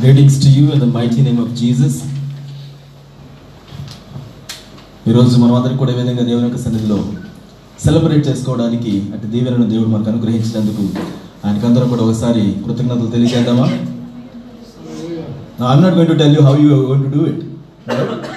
Greetings to you in the mighty name of ఈరోజు మనం అందరికీ కూడా ఈ విధంగా దేవుని యొక్క సన్నిధిలో సెలబ్రేట్ చేసుకోవడానికి అటు దీవెనను దేవుడు మనకు అనుగ్రహించినందుకు ఆయనకందరం కూడా ఒకసారి కృతజ్ఞతలు తెలియజేద్దామా? I'm not going to tell you how you going to do it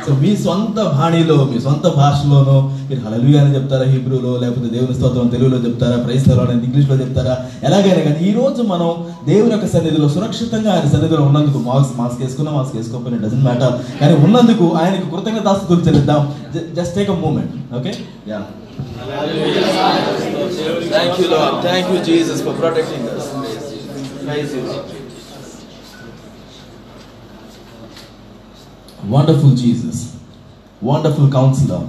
so మీ సొంత బాణిలో మీ సొంత భాషలోనో మీరు హలలుయా అని చెప్తారా హిబ్రూలో లేకపోతే దేవుని స్తోత్రం తెలుగులో చెప్తారా ప్రైస్ అని ఇంగ్లీష్లో చెప్తారా? ఎలాగైనా కానీ ఈ రోజు మనం దేవుని యొక్క సన్నిధిలో సురక్షితంగా ఆయన సన్నిధిలో ఉన్నందుకు మాస్క్ మాస్క్ వేసుకున్నా మాస్క్ వేసుకోకపోయినా డజన్ మ్యాటర్ కానీ ఉన్నందుకు ఆయనకు కృతజ్ఞతాస్తుతులు చెల్లిద్దాం. Just take a moment okay yeah Thank you, Lord. Thank you, Jesus, for protecting us. Praise you, wonderful Jesus wonderful counsellor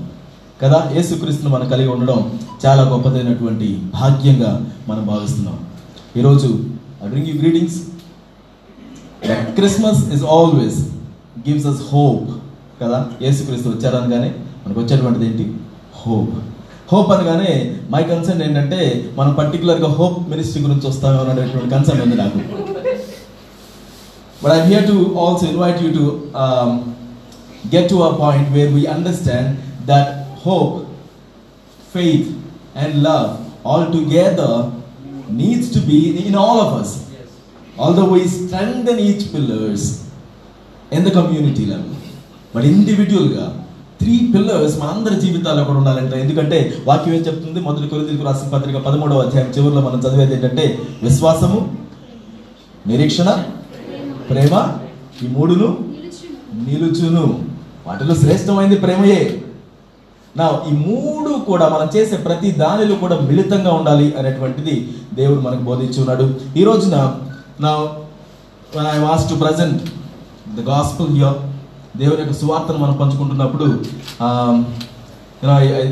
కదా? యేసుక్రీస్తును మనం కలిగి ఉండడం చాలా గొప్పదైనటువంటి భాగ్యంగా మనం భావిస్తున్నాం. ఈరోజు I bring you greetings Christmas is always gives us hope కదా? యేసుక్రీస్తు వచ్చారనగానే మనకు వచ్చేటువంటిది ఏంటి? హోప్ హోప్ అనగానే మై కన్సర్న్ ఏంటంటే మనం పర్టికులర్గా హోప్ మినిస్ట్రీ గురించి వస్తామో అనేటువంటి కన్సర్న్ ఉంది నాకు. But I here to also invite you to get to a point where we understand that hope, faith, and love all together needs to be in all of us. Although we strengthen each pillars in the community level. But individualగా three pillars మనందరి జీవితాల్లో కూడా ఉండాలంట ఎందుకంటే వాక్యం ఏం చెప్తుంది మొదటి కొరింథీయులకు రాసిన పత్రిక పదమూడవ అధ్యాయం చివరిలో మనం చదివేది ఏంటంటే విశ్వాసము నిరీక్షణ ప్రేమ ఈ మూడును నిలుచును వాటిలో శ్రేష్టమైనది ప్రేమయే. నా ఈ మూడు కూడా మనం చేసే ప్రతి దానిలో కూడా మిళితంగా ఉండాలి అనేటువంటిది దేవుడు మనకు బోధించి ఉన్నాడు. ఈ రోజున నా I was to present the gospel here దేవుని యొక్క సువార్తను మనం పంచుకుంటున్నప్పుడు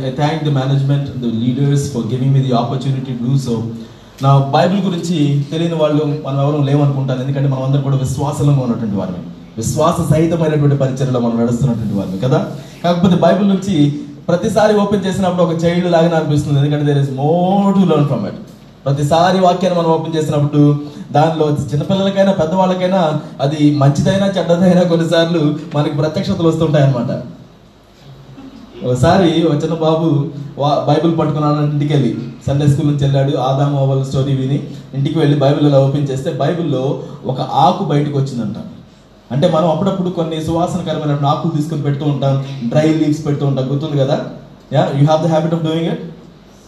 I thank the management the leaders for giving me the opportunity do so నా బైబిల్ గురించి తెలియని వాళ్ళు మనం ఎవరు లేవనుకుంటాను ఎందుకంటే మనం అందరం కూడా విశ్వాసంలో ఉన్నటువంటి వారిని విశ్వాస సహితమైనటువంటి పరిచయలో మనం నడుస్తున్నటువంటి వారిని కదా? కాకపోతే బైబిల్ నుంచి ప్రతిసారి ఓపెన్ చేసినప్పుడు ఒక చైల్డ్ లాగా అనిపిస్తుంది. ఎందుకంటే there is more to learn from it ప్రతిసారి వాక్యాన్ని మనం ఓపెన్ చేసినప్పుడు దానిలో చిన్నపిల్లలకైనా పెద్దవాళ్ళకైనా అది మంచిదైనా చెడ్డదైనా కొన్నిసార్లు మనకి ప్రత్యక్షతలు వస్తుంటాయన్నమాట. ఒకసారి ఒక చిన్న బాబు వా- బైబిల్ పట్టుకున్నాను ఇంటికి వెళ్ళి సండే స్కూల్ నుంచి వెళ్ళాడు. ఆదాము ఓవల్ స్టోరీ విని ఇంటికి వెళ్ళి బైబిల్ ఓపెన్ చేస్తే బైబిల్లో ఒక ఆకు బయటకు వచ్చిందంట. అంటే మనం అప్పుడప్పుడు కొన్ని సువాసనకరమైన ఆకులు తీసుకొని పెడుతూ ఉంటాం డ్రై లీవ్స్ పెడుతూ ఉంటాం గుర్తుంది కదా? Yeah you have the habit of doing it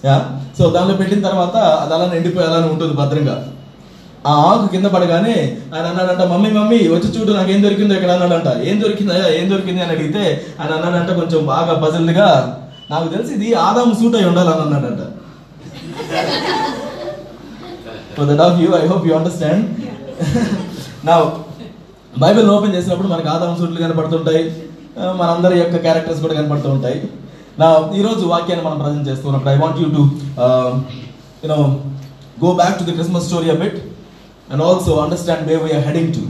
yeah so దానిలో పెట్టిన తర్వాత అది అలా ఎండిపోయేలానే ఉంటుంది భద్రంగా. ఆ ఆకు కింద పడగానే ఆయన అన్నాడంట మమ్మీ మమ్మీ వచ్చి చూడు నాకు ఏం దొరికిందో ఇక్కడ అన్నాడంట. ఏం దొరికిందా ఏం దొరికింది? అని అడిగితే ఆయన అన్నాడంట కొంచెం బాగా పజిల్డ్గా నాకు తెలిసి ఇది ఆదాం సూట్ అయి ఉండాలని అన్నాడంట. For that of you I hope you understand నా బైబిల్ ఓపెన్ చేసినప్పుడు మనకు ఆదాం సూట్లు కనపడుతుంటాయి. మనందరి యొక్క క్యారెక్టర్స్ కూడా కనపడుతూ ఉంటాయి నా ఈరోజు వాక్యాన్ని మనం ప్రజెంట్ చేస్తున్నప్పుడు I want you to you know go back to the Christmas story a bit and also understand way we're heading to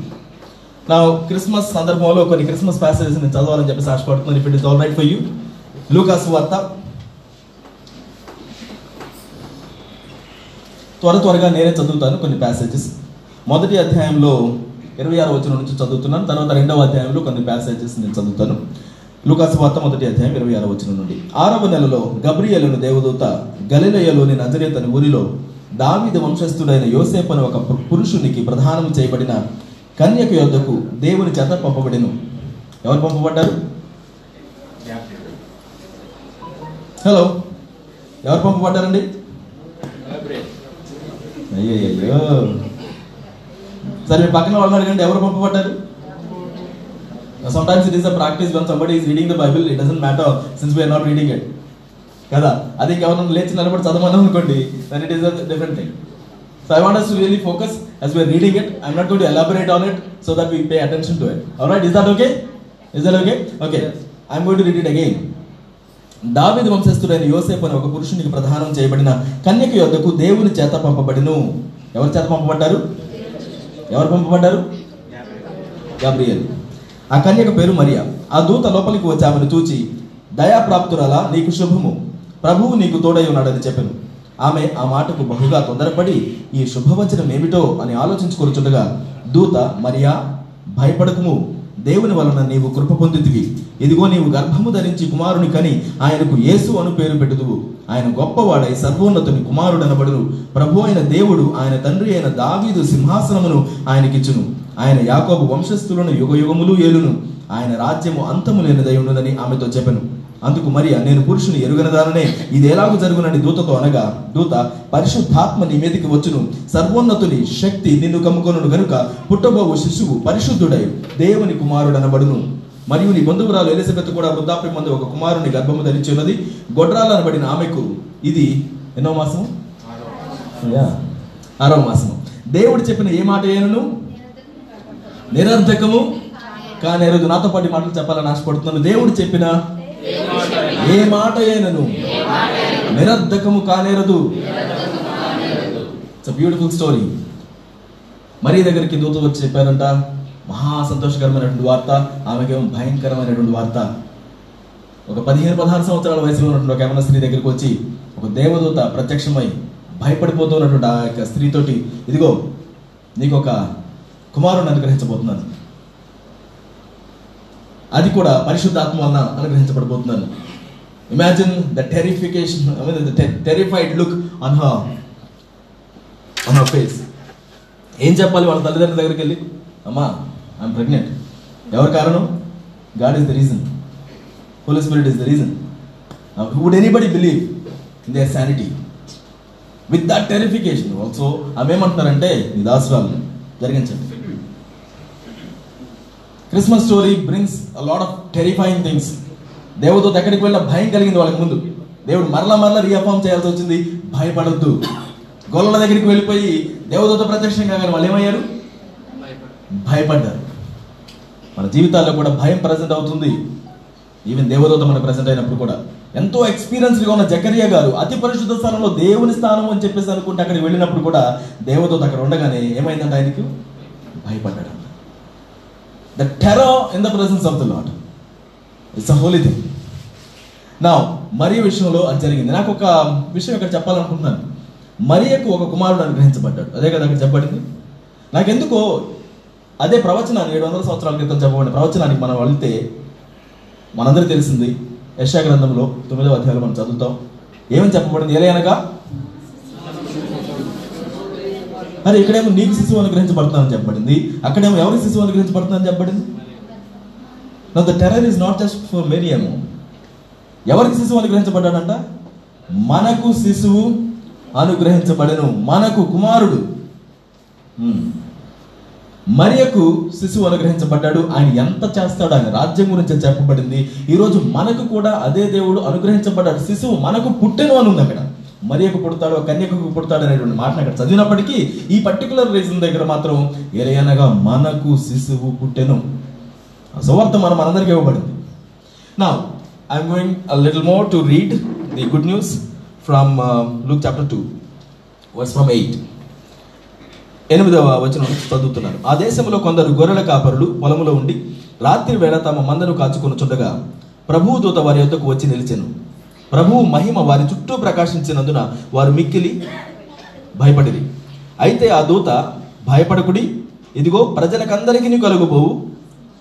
నా క్రిస్మస్ సందర్భంలో కొన్ని క్రిస్మస్ ప్యాసేజెస్ నేను చదవాలని చెప్పేసి ఆశపడుతున్నాను. If it is all right for you లూకాస్ వార్త. త్వర త్వరగా నేనే చదువుతాను కొన్ని ప్యాసేజెస్ మొదటి అధ్యాయంలో ఇరవై ఆరు వచ్చిన నుంచి చదువుతున్నాను. తర్వాత రెండవ అధ్యాయంలో కొన్ని ప్యాసేజెస్ నేను చదువుతాను. లూకాసు వార్త మొదటి అధ్యాయం ఇరవై ఆరు వచ్చిన నుండి. ఆరవ నెలలో గబ్రియలను దేవదూత గలిలయలోని నజరేత్ అనే ఊరిలో దావీదు వంశస్థుడైన యోసేపు అనే ఒక పురుషునికి ప్రధానం చేయబడిన కన్యక యొద్దకు దేవుని చేత పంపబడిను. ఎవరు పంపబడ్డారు? హలో ఎవరు పంపబడ్డారండి? అయ్యయ్యో సరే మీ పక్కన వాళ్ళు అడగండి ఎవరు పంపబడ్డారు? Sometimes it is a practice one somebody is reading the Bible it doesn't matter since we're not reading it కదా? అది ఇంకెవరైనా లేచి నిలబడి చదవమని అనుకోండి then it is a different thing so I want to really focus as we're reading it. I'm not going to elaborate on it so that we pay attention to it. All right is that okay? Is that okay? Okay. I'm going to read it again. దావీదు వంశస్థుడైన యోసేపు అనే ఒక పురుషునికి ప్రధానం చేయబడిన కన్యక యొద్దకు దేవుని చేత పంపబడిను. ఎవరి చేత పంపబడ్డారు? ఎవరు పంపబడ్డారు? గబ్రియల్. ఆ కన్యక పేరు మరియా. ఆ దూత లోపలికి వచ్చి ఆమెను చూచి దయాప్రాప్తురాలా నీకు శుభము. ప్రభువు నీకు తోడై ఉన్నాడని చెప్పాను. ఆమె ఆ మాటకు బహుగా తొందరపడి ఈ శుభవచనం ఏమిటో అని ఆలోచించుకొనుచుండగా దూత మరియా భయపడకుము. దేవుని వలన నీవు కృప పొందితివి. ఇదిగో నీవు గర్భము ధరించి కుమారుని కని ఆయనకు యేసు అను పేరు పెట్టుదువు ఆయన గొప్పవాడై సర్వోన్నతుని కుమారుడనబడును. ప్రభు అయిన దేవుడు ఆయన తండ్రి అయిన దావీదు సింహాసనమును ఆయనకిచ్చును. ఆయన యాకోబు వంశస్థులను యుగ యుగములు ఏలును. ఆయన రాజ్యము అంతము లేనిదై ఉండునని ఆమెతో చెప్పెను. అందుకు మరియ నేను పురుషుని ఎరుగనదాననే ఇది ఎలాగూ జరుగునని దూతతో అనగా దూత పరిశుద్ధాత్మ నీ మీదకి వచ్చును. సర్వోన్నతుని శక్తి నిన్ను కమ్ముకొనును గనుక పుట్టబోవు శిశువు పరిశుద్ధుడై దేవుని కుమారుడనబడును. మరియు నీ బంధువురాలు ఎలిజబెత్ కూడా వృద్ధాప్య మందు ఒక కుమారుని గర్భము ధరించి ఉన్నది. గొడ్రాలనబడిన ఆమెకు ఇది ఎన్నో మాసము? యా, ఆరవ మాసము. దేవుడు చెప్పిన ఏ మాట ఏనును? నిరర్ధకము కానీ ఈరోజు నాతో పాటు మాటలు చెప్పాలని ఆశపడుతున్నాను. దేవుడు చెప్పిన ఏ మాట ఏనను నిరర్ధకము కానేరదు. ఇట్స్ బ్యూటిఫుల్ స్టోరీ మరీ దగ్గరికి దూత వచ్చి చెప్పారంట మహా సంతోషకరమైనటువంటి వార్త ఆమెకేమో భయంకరమైనటువంటి వార్త. ఒక పదిహేను పదహారు సంవత్సరాల వయసులో ఉన్నటువంటి ఒక యమన స్త్రీ దగ్గరికి వచ్చి ఒక దేవదూత ప్రత్యక్షమై భయపడిపోతున్నటువంటి ఆ యొక్క స్త్రీతోటి ఇదిగో నీకు ఒక కుమారుని అనుగ్రహించబోతున్నాను. అది కూడా పరిశుద్ధాత్మ వలన అనుగ్రహించబడబోతున్నాను imagine the terrification terrified look on her on her face ఏం చెప్పాలి వాళ్ళ తల్లిదండ్రుల దగ్గరికి వెళ్ళి అమ్మా ఐఎమ్ ప్రెగ్నెంట్ ఎవరి కారణం? God is the reason Holy Spirit is the reason would anybody believe in their sanity with that terrification also ఆమె ఏమంటున్నారంటే ఈ దాసురాలు జరిగించండి. Christmas story brings a lot of terrifying things దేవదూత దగ్గరికి వెళ్ళిన భయం కలిగింది వాళ్ళకి ముందు. దేవుడు మరలా మరలా రీఅఫామ్ చేయాల్సి వచ్చింది. భయపడద్దు. గొల్లల దగ్గరికి వెళ్ళిపోయి దేవదూత ప్రత్యక్షం కాగానే వాళ్ళు ఏమయ్యారు? భయపడ్డారు. మన జీవితాల్లో కూడా భయం ప్రజెంట్ అవుతుంది. ఈవెన్ దేవదూత మన ప్రజెంట్ అయినప్పుడు కూడా. ఎంతో ఎక్స్పీరియన్స్గా ఉన్న జకరియా గారు అతి పరిశుద్ధ స్థానంలో దేవుని స్థానం అని చెప్పేసి అనుకుంటే అక్కడికి వెళ్ళినప్పుడు కూడా దేవదూత అక్కడ ఉండగానే ఏమైందంటే ఆయనకు? భయపడ్డాడు. The terror in the presence of the Lord it's a holy thing నా మరియ విషయంలో అది జరిగింది. నాకు ఒక విషయం ఇక్కడ చెప్పాలనుకుంటున్నాను. మరియకు ఒక కుమారుడు అనుగ్రహించబడ్డాడు. అదే కదా అక్కడ చెప్పబడింది? నాకెందుకో అదే ప్రవచనాన్ని ఏడు వందల సంవత్సరాల క్రితం చెప్పబడిన ప్రవచనానికి మనం వెళితే మనందరికీ తెలిసింది. యశా గ్రంథంలో తొమ్మిదవ అధ్యాయంలో మనం చదువుతాం. ఏమని చెప్పబడింది? ఎలయనగా మరి ఇక్కడేమో నీకు శిశువు అనుగ్రహించబడుతుందని చెప్పబడింది. అక్కడేమో ఎవరి శిశువు అనుగ్రహించబడుతుందని చెప్పబడింది? నా the terror is not just for మేరియము ఎవరికి శిశువు అనుగ్రహించబడ్డాడంట? మనకు శిశువు అనుగ్రహించబడను. మనకు కుమారుడు. Hmm. మరియకు శిశువు అనుగ్రహించబడ్డాడు. ఆయన ఎంత చేస్తాడు ఆయన రాజ్యం గురించి చెప్పబడింది. ఈరోజు మనకు కూడా అదే దేవుడు అనుగ్రహించబడ్డాడు. శిశువు మనకు పుట్టెను అని ఉంది అక్కడ. మరియకు పుడతాడో కన్యకు పుడతాడు అనేటువంటి మాటను అక్కడ చదివినప్పటికీ ఈ పర్టికులర్ రీజన్ దగ్గర మాత్రం ఏలయనగా మనకు శిశువు పుట్టెను. ఆ సువార్త మనం మనందరికీ ఇవ్వబడింది. నా I'm going a little more to read the good news from Luke chapter two verse from eight ఎనిమిదవ వచనం నుంచి చదువుతున్నాను. ఆ దేశంలో కొందరు గొర్రెల కాపరులు పొలములో ఉండి రాత్రి వేళ తమ మందను కాచుకొని చుండగా ప్రభువు దూత వారి యొద్దకు వచ్చి నిలిచెను. ప్రభువు మహిమ వారి చుట్టూ ప్రకాశించినందున వారు మిక్కిలి భయపడిది అయితే ఆ దూత భయపడకుడి. ఇదిగో ప్రజలకందరికీ కలుగుబోవు.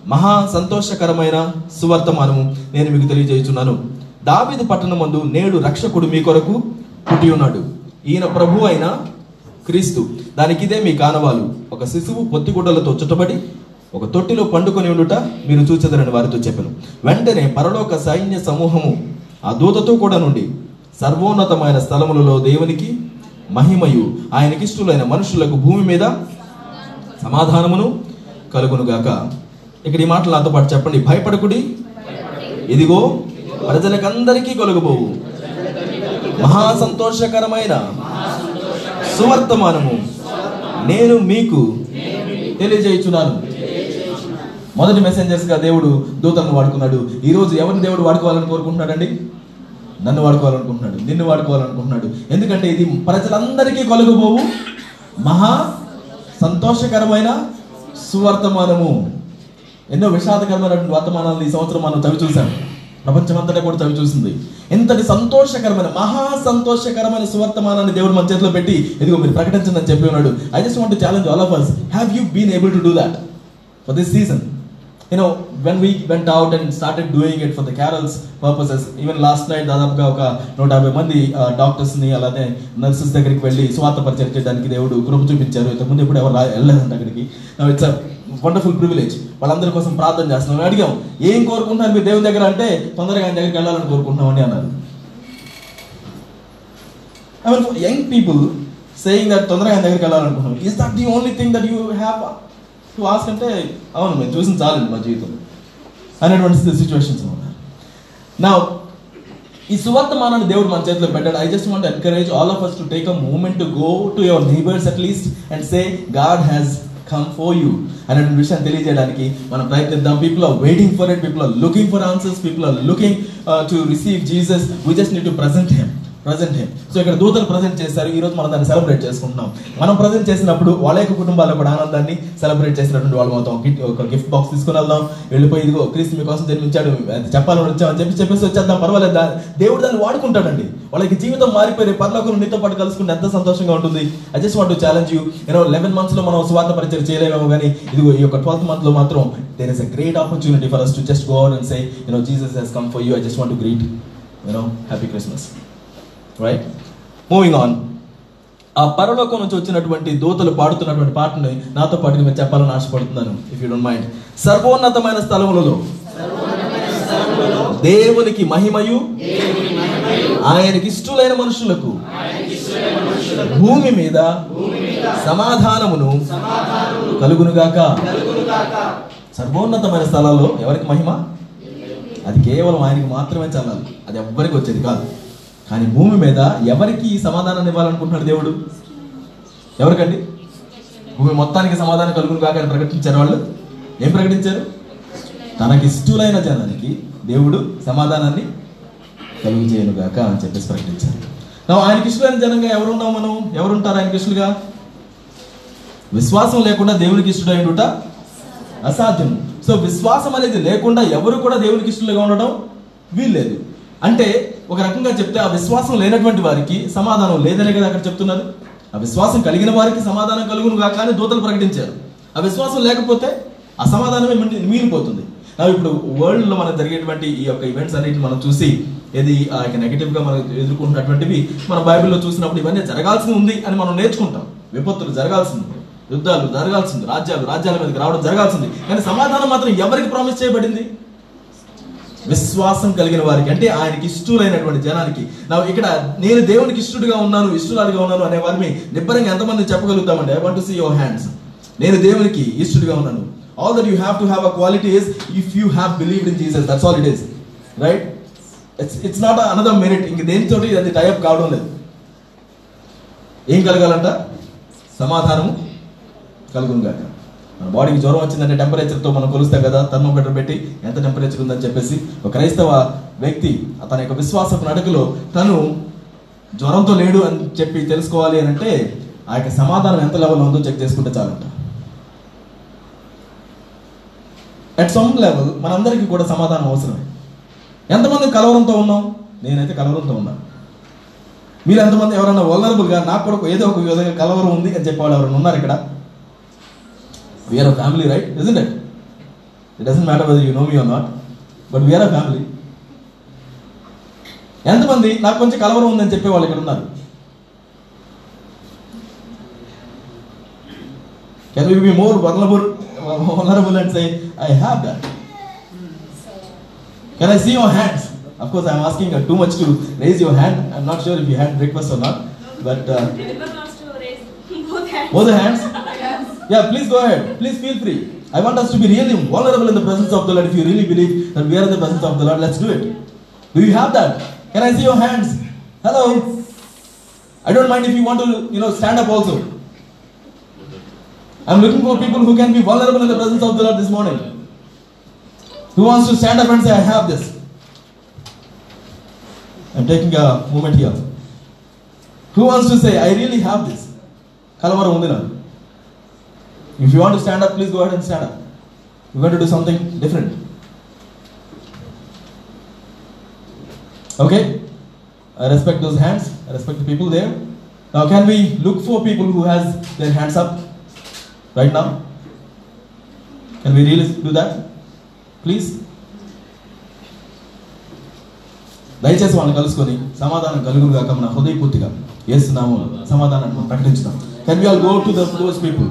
మహా సంతోషకరమైన సువర్తమానము నేను మీకు తెలియజేయుచున్నాను. దావీదు పట్టణమందు నేడు రక్షకుడు మీ కొరకు పుట్టి ఉన్నాడు. ఈయన ప్రభు అయిన క్రీస్తు. దానికి ఇదే మీ కానవాలు. ఒక శిశువు పొత్తిగుడ్డలతో చుట్టబడి ఒక తొట్టిలో పండుకొని ఉండుట మీరు చూచెదరని వారితో చెప్పాను. వెంటనే పరలోక సైన్య సమూహము ఆ దూతతో కూడా నుండి సర్వోన్నతమైన స్థలములలో దేవునికి మహిమయు ఆయనకిష్టులైన మనుషులకు భూమి మీద సమాధానమును కలుగునుగాక. ఇక్కడ ఈ మాటలు నాతో పాటు చెప్పండి. భయపడకుడి. ఇదిగో ప్రజలకందరికీ కలుగుబోవు. మహా సంతోషకరమైన సువర్తమానము నేను మీకు తెలియజేయుచున్నాను. మొదటి మెసెంజర్స్గా దేవుడు దూతలను వాడుకున్నాడు. ఈరోజు ఎవరిని దేవుడు వాడుకోవాలని కోరుకుంటున్నాడండి? నన్ను వాడుకోవాలనుకుంటున్నాడు. నిన్ను వాడుకోవాలనుకుంటున్నాడు. ఎందుకంటే ఇది ప్రజలందరికీ కొలుగుబోవు మహా సంతోషకరమైన సువర్తమానము. ఎన్నో విషాదకరమైనటువంటి వర్తమానాలను ఈ సంవత్సరం మనం చవి చూసాం ప్రపంచమంతటా కూడా చవి చూసింది. ఎంతటి సంతోషకరమైన మహా సంతోషకరమైన సువర్తమానాన్ని దేవుడు మన చేతిలో పెట్టి ఇదిగో మీరు ప్రకటించండి అని చెప్పి ఉన్నాడు. I just want challenge all of us have you been able to do that for this season You know, when we went out and started doing it for the carols purposes, even last night దాదాపుగా ఒక నూట యాభై మంది డాక్టర్స్ని అలానే nurses దగ్గరికి వెళ్ళి స్వార్థ పరిచయం చేయడానికి దేవుడు కృప చూపించారు. ఇంతకుముందు ఎప్పుడు ఎవరు రా- వెళ్ళలేదంట అక్కడికి. ఇట్స్ వండర్ఫుల్ ప్రివిలేజ్ వాళ్ళందరి కోసం ప్రార్థన చేస్తున్నాం. అడిగాం ఏం కోరుకుంటున్నారు మీరు దేవుని దగ్గర? అంటే తొందరగా ఆయన దగ్గరికి వెళ్ళాలని కోరుకుంటున్నామని అన్నారు. I mean, for young people saying తొందరగా ఆయన దగ్గరికి వెళ్ళాలనుకుంటున్నాం is that the only thing that you have to ask అంటే అవును మేము చూసిన చాలండి మా జీవితం అనేటువంటి సిచ్యువేషన్స్ ఉన్నాయి నా ఈ సువర్తమానాన్ని దేవుడు మన చేతిలో పెట్టాడు. I just want encourage all of us to take a moment to go to your neighbours at least and say God has come for you అనేటువంటి విషయాన్ని తెలియజేయడానికి మనం ప్రయత్నిద్దాం. People are waiting for it people are looking for answers people are looking to receive Jesus we just need to present him present him so ఇక్కడ దూతలు present చేస్తారు ఈ రోజు మనం దాన్ని సెలబ్రేట్ చేసుకుంటున్నాం. మనం ప్రజెంట్ చేసినప్పుడు వాళ్ళ యొక్క కుటుంబాల్లో కూడా ఆనందాన్ని సెలబ్రేట్ చేసినటువంటి వాళ్ళు మొత్తం ఒక గిఫ్ట్ బాక్స్ తీసుకుని వెళ్దాం. వెళ్ళిపోయి ఇదిగో క్రీస్తు మీకోసం జన్మించాడు. చెప్పాలని వచ్చామని చెప్పి చెప్పేసి వచ్చేద్దాం. పర్వాలేదు. దేవుడు దాన్ని వాడుకుంటాడండి. వాళ్ళకి జీవితం మారిపోయి పరలోకం నీతో పాటు కలుసుకుంటే ఎంత సంతోషంగా ఉంటుంది. I just want challenge you you know eleven మంత్స్లో మనం స్వార్థ పరిచయం చేయలేమేమో కానీ ఇదిగో ఈ యొక్క ట్వెల్త్ మంత్లో మాత్రం there is a great opportunity for us to just go out and say you know Jesus he's come for you I just want to greet you know happy Christmas right moving on ఆ పరలోకం నుంచి వచ్చినటువంటి దూతలు పాడుతున్నటువంటి పాటని నాతో పాటు నేను చెప్పాలని ఆశపడుతున్నాను ఇఫ్ యూ డోంట్ మైండ్ సర్వోన్నతమైన స్థలములలో దేవునికి మహిమయు ఆయనకి ఇష్టలైన మనుషులకు భూమి మీద సమాధానమును కలుగునుగాక. సర్వోన్నతమైన స్థలాల్లో ఎవరికి మహిమ? అది కేవలం ఆయనకి మాత్రమే చల్లాలి అది ఎవ్వరికి వచ్చేది కాదు. కానీ భూమి మీద ఎవరికి ఈ సమాధానాన్ని ఇవ్వాలనుకుంటున్నాడు దేవుడు? ఎవరికండి? భూమి మొత్తానికి సమాధానం కలుగును కాక అని ప్రకటించారు వాళ్ళు. ఏం ప్రకటించారు? తనకి ఇష్టలైన జనానికి దేవుడు సమాధానాన్ని కలుగు చేయను గాక అని చెప్పేసి ప్రకటించారు. ఆయనకి ఇష్టమైన జనంగా ఎవరున్నాం మనం? ఎవరుంటారు ఆయనకి ఇష్టలుగా? విశ్వాసం లేకుండా దేవునికి ఇష్టడైనట అసాధ్యం సో విశ్వాసం అనేది లేకుండా ఎవరు కూడా దేవునికి ఇష్టలుగా ఉండడం వీల్లేదు. అంటే ఒక రకంగా చెప్తే ఆ విశ్వాసం లేనటువంటి వారికి సమాధానం లేదనే కదా అక్కడ చెప్తున్నారు. ఆ విశ్వాసం కలిగిన వారికి సమాధానం కలుగును కాక అని దూతలు ప్రకటించారు. ఆ విశ్వాసం లేకపోతే ఆ సమాధానమే మిగిలిపోతుంది. ఇప్పుడు వరల్డ్లో మనం మనకు జరిగేటువంటి ఈ యొక్క ఈవెంట్స్ అన్నిటిని మనం చూసి ఏది ఆ యొక్క నెగటివ్గా మనం ఎదుర్కొంటున్నటువంటివి మన బైబిల్లో చూసినప్పుడు ఇవన్నీ జరగాల్సి ఉంది అని మనం నేర్చుకుంటాం. విపత్తులు జరగాల్సింది యుద్ధాలు జరగాల్సింది రాజ్యాలు రాజ్యాల మీదకి రావడం జరగాల్సింది. కానీ సమాధానం మాత్రం ఎవరికి ప్రామిస్ చేయబడింది? విశ్వాసం కలిగిన వారికి అంటే ఆయనకి ఇష్టలైనటువంటి జనానికి. నా ఇక్కడ నేను దేవునికి ఇష్టడుగా ఉన్నాను ఇష్టలాడిగా ఉన్నాను అనే వారిని నిబ్బరంగా ఎంతమంది చెప్పగలుగుతామండి? I want to see your hands నేను దేవునికి ఇష్టడుగా ఉన్నాను. All that you have to have a quality is if you have believe in Jesus that's all it is right it's it's not another merit ఇంక దేనితోటి అది type కావడం లేదు. ఏం కలగాలంట? సమాధానము కలుగును మన బాడీకి జ్వరం వచ్చిందంటే టెంపరేచర్తో మనం కొలుస్తాం కదా థర్మోమీటర్ పెట్టి ఎంత టెంపరేచర్ ఉందని చెప్పేసి ఒక క్రైస్తవ వ్యక్తి తన యొక్క విశ్వాసపు నడకలో తను జ్వరంతో లేడు అని చెప్పి తెలుసుకోవాలి అని అంటే ఆ యొక్క సమాధానం ఎంత లెవెల్లో ఉందో చెక్ చేసుకుంటే చాలంట. అట్ సమ్ లెవెల్ మనందరికీ కూడా సమాధానం అవసరమే. ఎంతమంది కలవరంతో ఉన్నాం? నేనైతే కలవరంతో ఉన్నాను మీరు ఎంతమంది ఎవరైనా వలనరబుల్గా నాకు కూడా ఏదో ఒక విధంగా కలవరం ఉంది అని చెప్పేవాళ్ళు ఎవరైనా ఉన్నారు ఇక్కడ? We're a family right isn't it it doesn't matter whether you know me or not but we're a family ఎంతమంది నాకు కొంచెం కలవరం ఉందని చెప్పే వాళ్ళు ఇక్కడ ఉన్నారు can we be more vulnerable vulnerable and say I have that Can I see your hands? Of course, I'm asking uh, too much to raise your hand. I'm not sure if you had breakfast or not. But uh, both hands. both the hands? Yeah, please go ahead. Please feel free. I want us to be really vulnerable in the presence of the Lord. If you really believe that we are in the presence of the Lord, let's do it. Do you have that? Can I see your hands? Hello. I don't mind if you want to, you know, stand up also. I'm looking for people who can be vulnerable in the presence of the Lord this morning. Who wants to stand up and say, I have this? I'm taking a moment here. Who wants to say, I really have this? కలవరం ఉంది నాకు if you want stand up please go ahead and stand up you want do something different okay I respect those hands I respect the people there now can we look for people who has their hands up right now can we real do that please దయచేసి వాళ్ళని కలుసుకొని సమాధానం కలుగును కాక మన హృదయపూర్తిగా ఏస్తున్నాము సమాధానాన్ని మనం ప్రకటించుదాం. Can we all go to the those people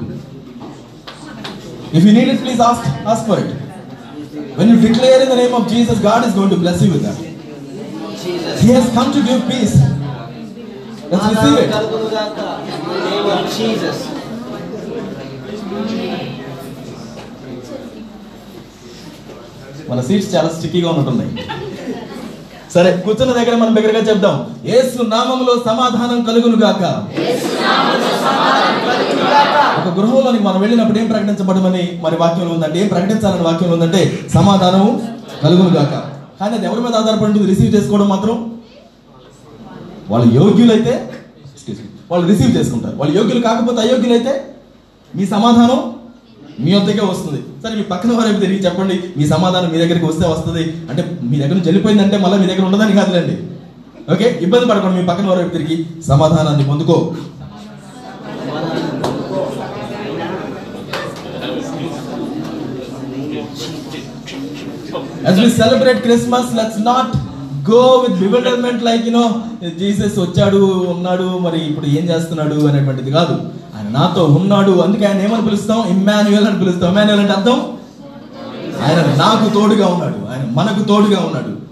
If you need it please ask ask for it when you declare in the name of Jesus God is going to bless you with that he has come to give peace let's receive it కలుగునుగాక. In the name of Jesus. మన seats చాలా స్టిక్కీగా ఉన్నట్టున్నాయి సరే కూర్చున్న దగ్గర మనం దగ్గరగా చెప్దాం. యేసు నామంలో సమాధానం కలుగును గాక ఒక గృహంలోనికి మనం వెళ్ళినప్పుడు ఏం ప్రకటించబడమని మరి వాక్యంలో ఉందంటే ఏం ప్రకటించాలని వాక్యంలో ఉందంటే సమాధానం కలుగును గాక కానీ అది ఎవరి మీద ఆధారపడి రిసీవ్ చేసుకోవడం మాత్రం వాళ్ళు యోగ్యులైతే వాళ్ళు రిసీవ్ చేసుకుంటారు. వాళ్ళు యోగ్యులు కాకపోతే అయోగ్యులైతే మీ సమాధానం మీ వద్దకే వస్తుంది. సరే మీ పక్కన వారికి తిరిగి చెప్పండి మీ సమాధానం మీ దగ్గరికి వస్తే వస్తుంది. అంటే మీ దగ్గర నుంచి వెళ్ళిపోయిందంటే మళ్ళీ మీ దగ్గర ఉండదని కాదులేండి. ఓకే? ఇబ్బంది పడకండి మీ పక్కన వారికి తిరిగి సమాధానాన్ని పొందుకో. As we celebrate Christmas, let's not go with bewilderment like, you know, Jesus వచ్చాడు ఉన్నాడు మరి ఇప్పుడు ఏం చేస్తున్నాడు అనేటువంటిది కాదు. నాతో ఉన్నాడు అందుకే ఆయన ఏమని పిలుస్తాం? ఇమ్మాన్యుయల్ అని పిలుస్తాం. ఇమ్మాన్యుయల్ అంటే అర్థం? ఆయన నాకు తోడుగా ఉన్నాడు ఆయన మనకు తోడుగా ఉన్నాడు.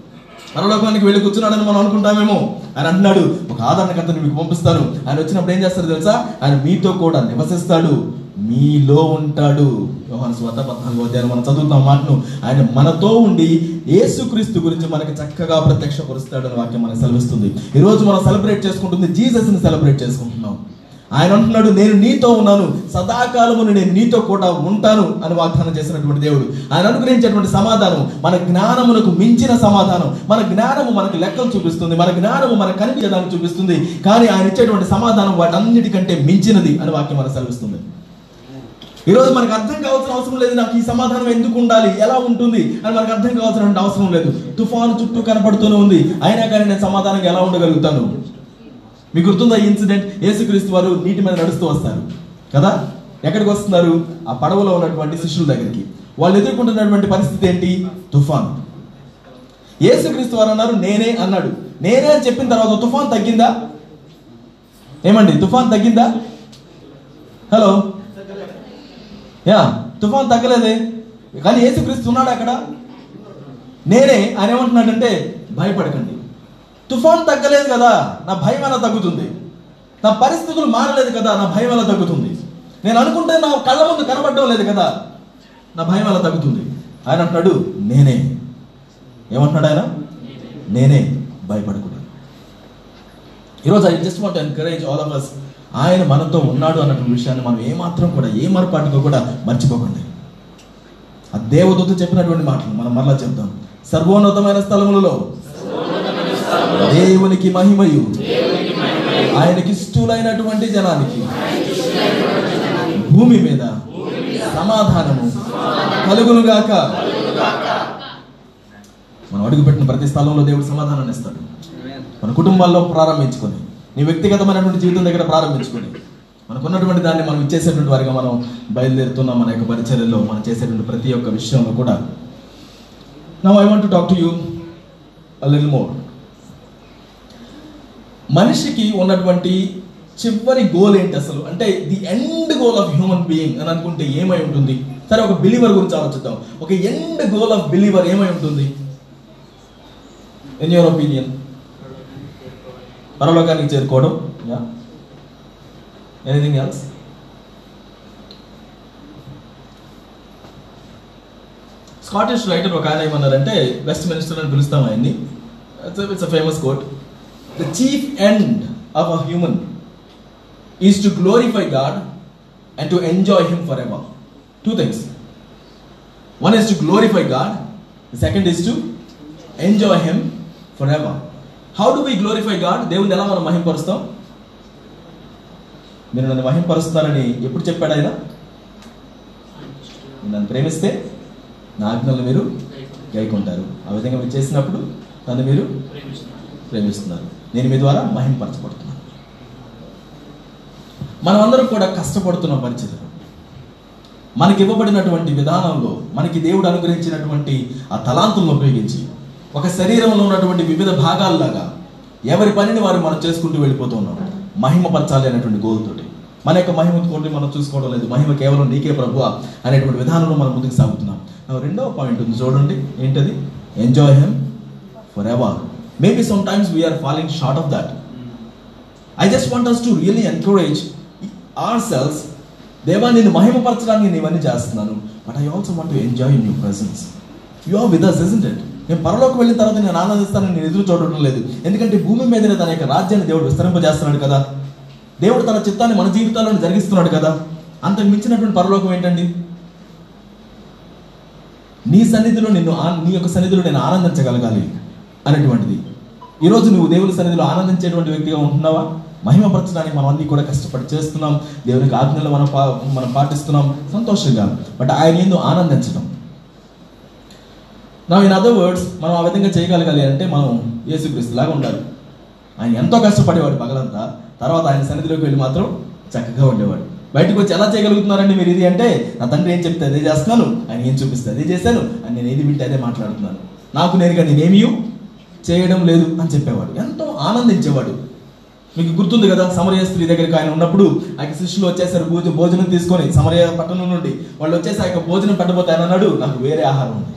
పరలోకానికి వెళ్ళి కూర్చున్నాడని మనం అనుకుంటామేమో? ఆయన అంటున్నాడు ఒక ఆదరణకర్తను మీకు పంపిస్తాను. ఆయన వచ్చినప్పుడు ఏం చేస్తాడు తెలుసా? ఆయన మీతో కూడా నివసిస్తాడు. మీలో ఉంటాడు. యోహాను స్వత పద్నాలుగో అధ్యాయం మనం చదువుతాం మాటను. ఆయన మనతో ఉండి యేసుక్రీస్తు గురించి మనకి చక్కగా ప్రత్యక్షపరుస్తాడు అని వాక్యం మనకు సెలవిస్తుంది. ఈరోజు మనం సెలబ్రేట్ చేసుకుంటుంది జీసస్ని సెలబ్రేట్ చేసుకుంటున్నాం. ఆయన అంటున్నాడు నేను నీతో ఉన్నాను సదాకాలమును నేను నీతో కూడా ఉంటాను అని వాగ్దానం చేసినటువంటి దేవుడు. ఆయన అనుగ్రహించేటువంటి సమాధానం మన జ్ఞానమునకు మించిన సమాధానం. మన జ్ఞానము మనకు లెక్కలు చూపిస్తుంది మన జ్ఞానము మనకు కనిపించడానికి చూపిస్తుంది. కానీ ఆయన ఇచ్చేటువంటి సమాధానం వాటన్నిటికంటే మించినది అని వాక్యం మనకు సెలవిస్తుంది. ఈరోజు మనకు అర్థం కావాల్సిన అవసరం లేదు నాకు ఈ సమాధానం ఎందుకు ఉండాలి ఎలా ఉంటుంది అని మనకు అర్థం కావాల్సిన అవసరం లేదు. తుఫాను చుట్టూ కనపడుతూనే ఉంది అయినా కానీ నేను సమాధానం ఎలా ఉండగలుగుతాను? మీకు గుర్తుందా ఈ ఇన్సిడెంట్? యేసుక్రీస్తు వారు నీటి మీద నడుస్తూ వస్తారు. కదా? ఎక్కడికి వస్తున్నారు? ఆ పడవలో ఉన్నటువంటి శిష్యుల దగ్గరికి. వాళ్ళు ఎదుర్కొంటున్నటువంటి పరిస్థితి ఏంటి? తుఫాన్. యేసుక్రీస్తు వారు అన్నారు నేనే అన్నాడు. నేనే అని చెప్పిన తర్వాత తుఫాన్ తగ్గిందా? ఏమండి? తుఫాన్ తగ్గిందా? హలో? యా తుఫాన్ తగ్గలేదే. కానీ యేసుక్రీస్తు ఉన్నాడు అక్కడ? నేనే ఆయన ఏమంటున్నాడంటే భయపడకండి. తుఫాన్ తగ్గలేదు కదా నా భయం ఎలా తగ్గుతుంది. నా పరిస్థితులు మారలేదు కదా నా భయం ఎలా తగ్గుతుంది. నేను అనుకుంటే నా కళ్ళ ముందు కనబడడం లేదు కదా నా భయం ఎలా తగ్గుతుంది. ఆయన అంటున్నాడు నేనే. ఏమంటున్నాడు ఆయన? నేనే భయపడకూడదు. ఈరోజు I just want encourage all of us ఆయన మనతో ఉన్నాడు అన్నటువంటి విషయాన్ని మనం ఏమాత్రం కూడా ఏ మరపాటుగా కూడా మర్చిపోకండి. ఆ దేవదూత చెప్పినటువంటి మాటలు మనం మరలా చెప్తాం సర్వోన్నతమైన స్థలములలో దేవునికి మహిమయు. ఆయనకి ఇష్టలైనటువంటి జనానికి. భూమి మీద సమాధానము కలుగునుగాక. మనం అడుగుపెట్టిన ప్రతి స్థలంలో దేవుడు సమాధానాన్ని ఇస్తాడు. మన కుటుంబాల్లో ప్రారంభించుకొని నీ వ్యక్తిగతమైనటువంటి జీవితం దగ్గర ప్రారంభించుకొని మనకున్నటువంటి దాన్ని మనం ఇచ్చేసేటువంటి వారిగా మనం బయలుదేరుతున్నాం మన యొక్క పరిచర్యలో మనం చేసేటువంటి ప్రతి ఒక్క విషయంలో కూడా. Now I want to talk to you lil more మనిషికి ఉన్నటువంటి చివరి గోల్ ఏంటి అసలు? అంటే the end goal of human being అని అనుకుంటే ఏమై ఉంటుంది? సరే ఒక బిలీవర్ గురించి ఆలోచిద్దాం. ఒక ఎండ్ గోల్ ఆఫ్ బిలీవర్ ఏమై ఉంటుంది? ఇన్ యువర్ ఒపీనియన్ పరలోకానికి చేరుకోవడం yeah anything else Scottish writer ఒక ఆయన ఏమన్నారంటే వెస్ట్ మినిస్టర్ అని పిలుస్తాం ఆయన్ని. It's a famous quote end of a human is to glorify God and to enjoy him forever two things one is to glorify God the second is to enjoy him forever how do we glorify God దేవుని ఎలా మనం మహింపరుస్తాం? మీరు నన్ను మహింపరుస్తారని ఎప్పుడు చెప్పాడు ఆయన? నన్ను ప్రేమిస్తే నా ఆజ్ఞలు మీరు గైకుంటారు ఆ విధంగా మీరు చేసినప్పుడు నన్ను మీరు ప్రేమిస్తున్నారు నేను మీ ద్వారా మహింపరచబడుతున్నాను. మనం అందరం కూడా కష్టపడుతున్న పరిచయం మనకి ఇవ్వబడినటువంటి విధానంలో మనకి దేవుడు అనుగ్రహించినటువంటి ఆ తలాంతులను ఉపయోగించి ఒక శరీరంలో ఉన్నటువంటి వివిధ భాగాల్లాగా ఎవరి పనిని వారు మనం చేసుకుంటూ వెళ్ళిపోతూ ఉన్నాం. మహిమపరచాలి అనేటువంటి గోల్తోటి. మన యొక్క మహిమ కోటి మనం చూసుకోవడం లేదు. మహిమ కేవలం నీకే ప్రభు అనేటువంటి విధానంలో మనం ముందుకు సాగుతున్నాం. రెండవ పాయింట్ ఉంది. చూడండి. ఏంటది? Enjoy him forever maybe some times we are following short of that I just want us to really encourage ourselves దేవా నేను మహిమపరచడానికి నేను ఇవన్నీ చేస్తున్నాను. But I also want to enjoy in your presence you are with us it నేను పరలోకి వెళ్ళిన తర్వాత నేను ఆనందిస్తానని నేను ఎదురు చూడటం లేదు. ఎందుకంటే భూమి మీదనే తన యొక్క రాజ్యాన్ని దేవుడు విస్తరింపజేస్తున్నాడు కదా. దేవుడు తన చిత్తాన్ని మన జీవితాల్లో జరిగిస్తున్నాడు కదా. అంతకు మించినటువంటి పరలోకం ఏంటండి? నీ సన్నిధిలో నిన్ను నీ యొక్క సన్నిధిలో నేను ఆనందించగలగాలి అనేటువంటిది. ఈరోజు నువ్వు దేవుని సన్నిధిలో ఆనందించేటువంటి వ్యక్తిగా ఉంటున్నావా? మహిమపరచడానికి మనం అన్ని కూడా కష్టపడి చేస్తున్నాం. దేవునికి ఆజ్ఞలు మనం పా- మనం పాటిస్తున్నాం. సంతోషంగా. బట్ ఆయన ఏందో ఆనందించడం నా ఇన్ అదర్ వర్డ్స్ మనం ఆ విధంగా చేయగలగాలి అంటే మనం యేసుక్రీస్తు లాగా ఉండాలి. ఆయన ఎంతో కష్టపడేవాడు పగలంతా. తర్వాత ఆయన సన్నిధిలోకి వెళ్ళి మాత్రం చక్కగా ఉండేవాడు. బయటకు వచ్చి ఎలా చేయగలుగుతున్నారండి మీరు ఇది అంటే నా తండ్రి ఏం చెప్తే అదే చేస్తున్నాను. ఆయన ఏం చూపిస్తే అదే చేశాను. అని నేను ఏది వింటే అదే మాట్లాడుతున్నాను. నాకు నేరుగా నేనేమీ చేయడం లేదు అని చెప్పేవాడు. ఎంతో ఆనందించేవాడు. మీకు గుర్తుంది కదా సమరయ స్త్రీ దగ్గరికి ఆయన ఉన్నప్పుడు ఆయన శిష్యులు వచ్చేసారు భోజ భోజనం తీసుకొని సమరయ పట్టణం నుండి. వాళ్ళు వచ్చేసి ఆయన భోజనం పెట్టబోతే ఆయన అన్నాడు నాకు వేరే ఆహారం ఉంది.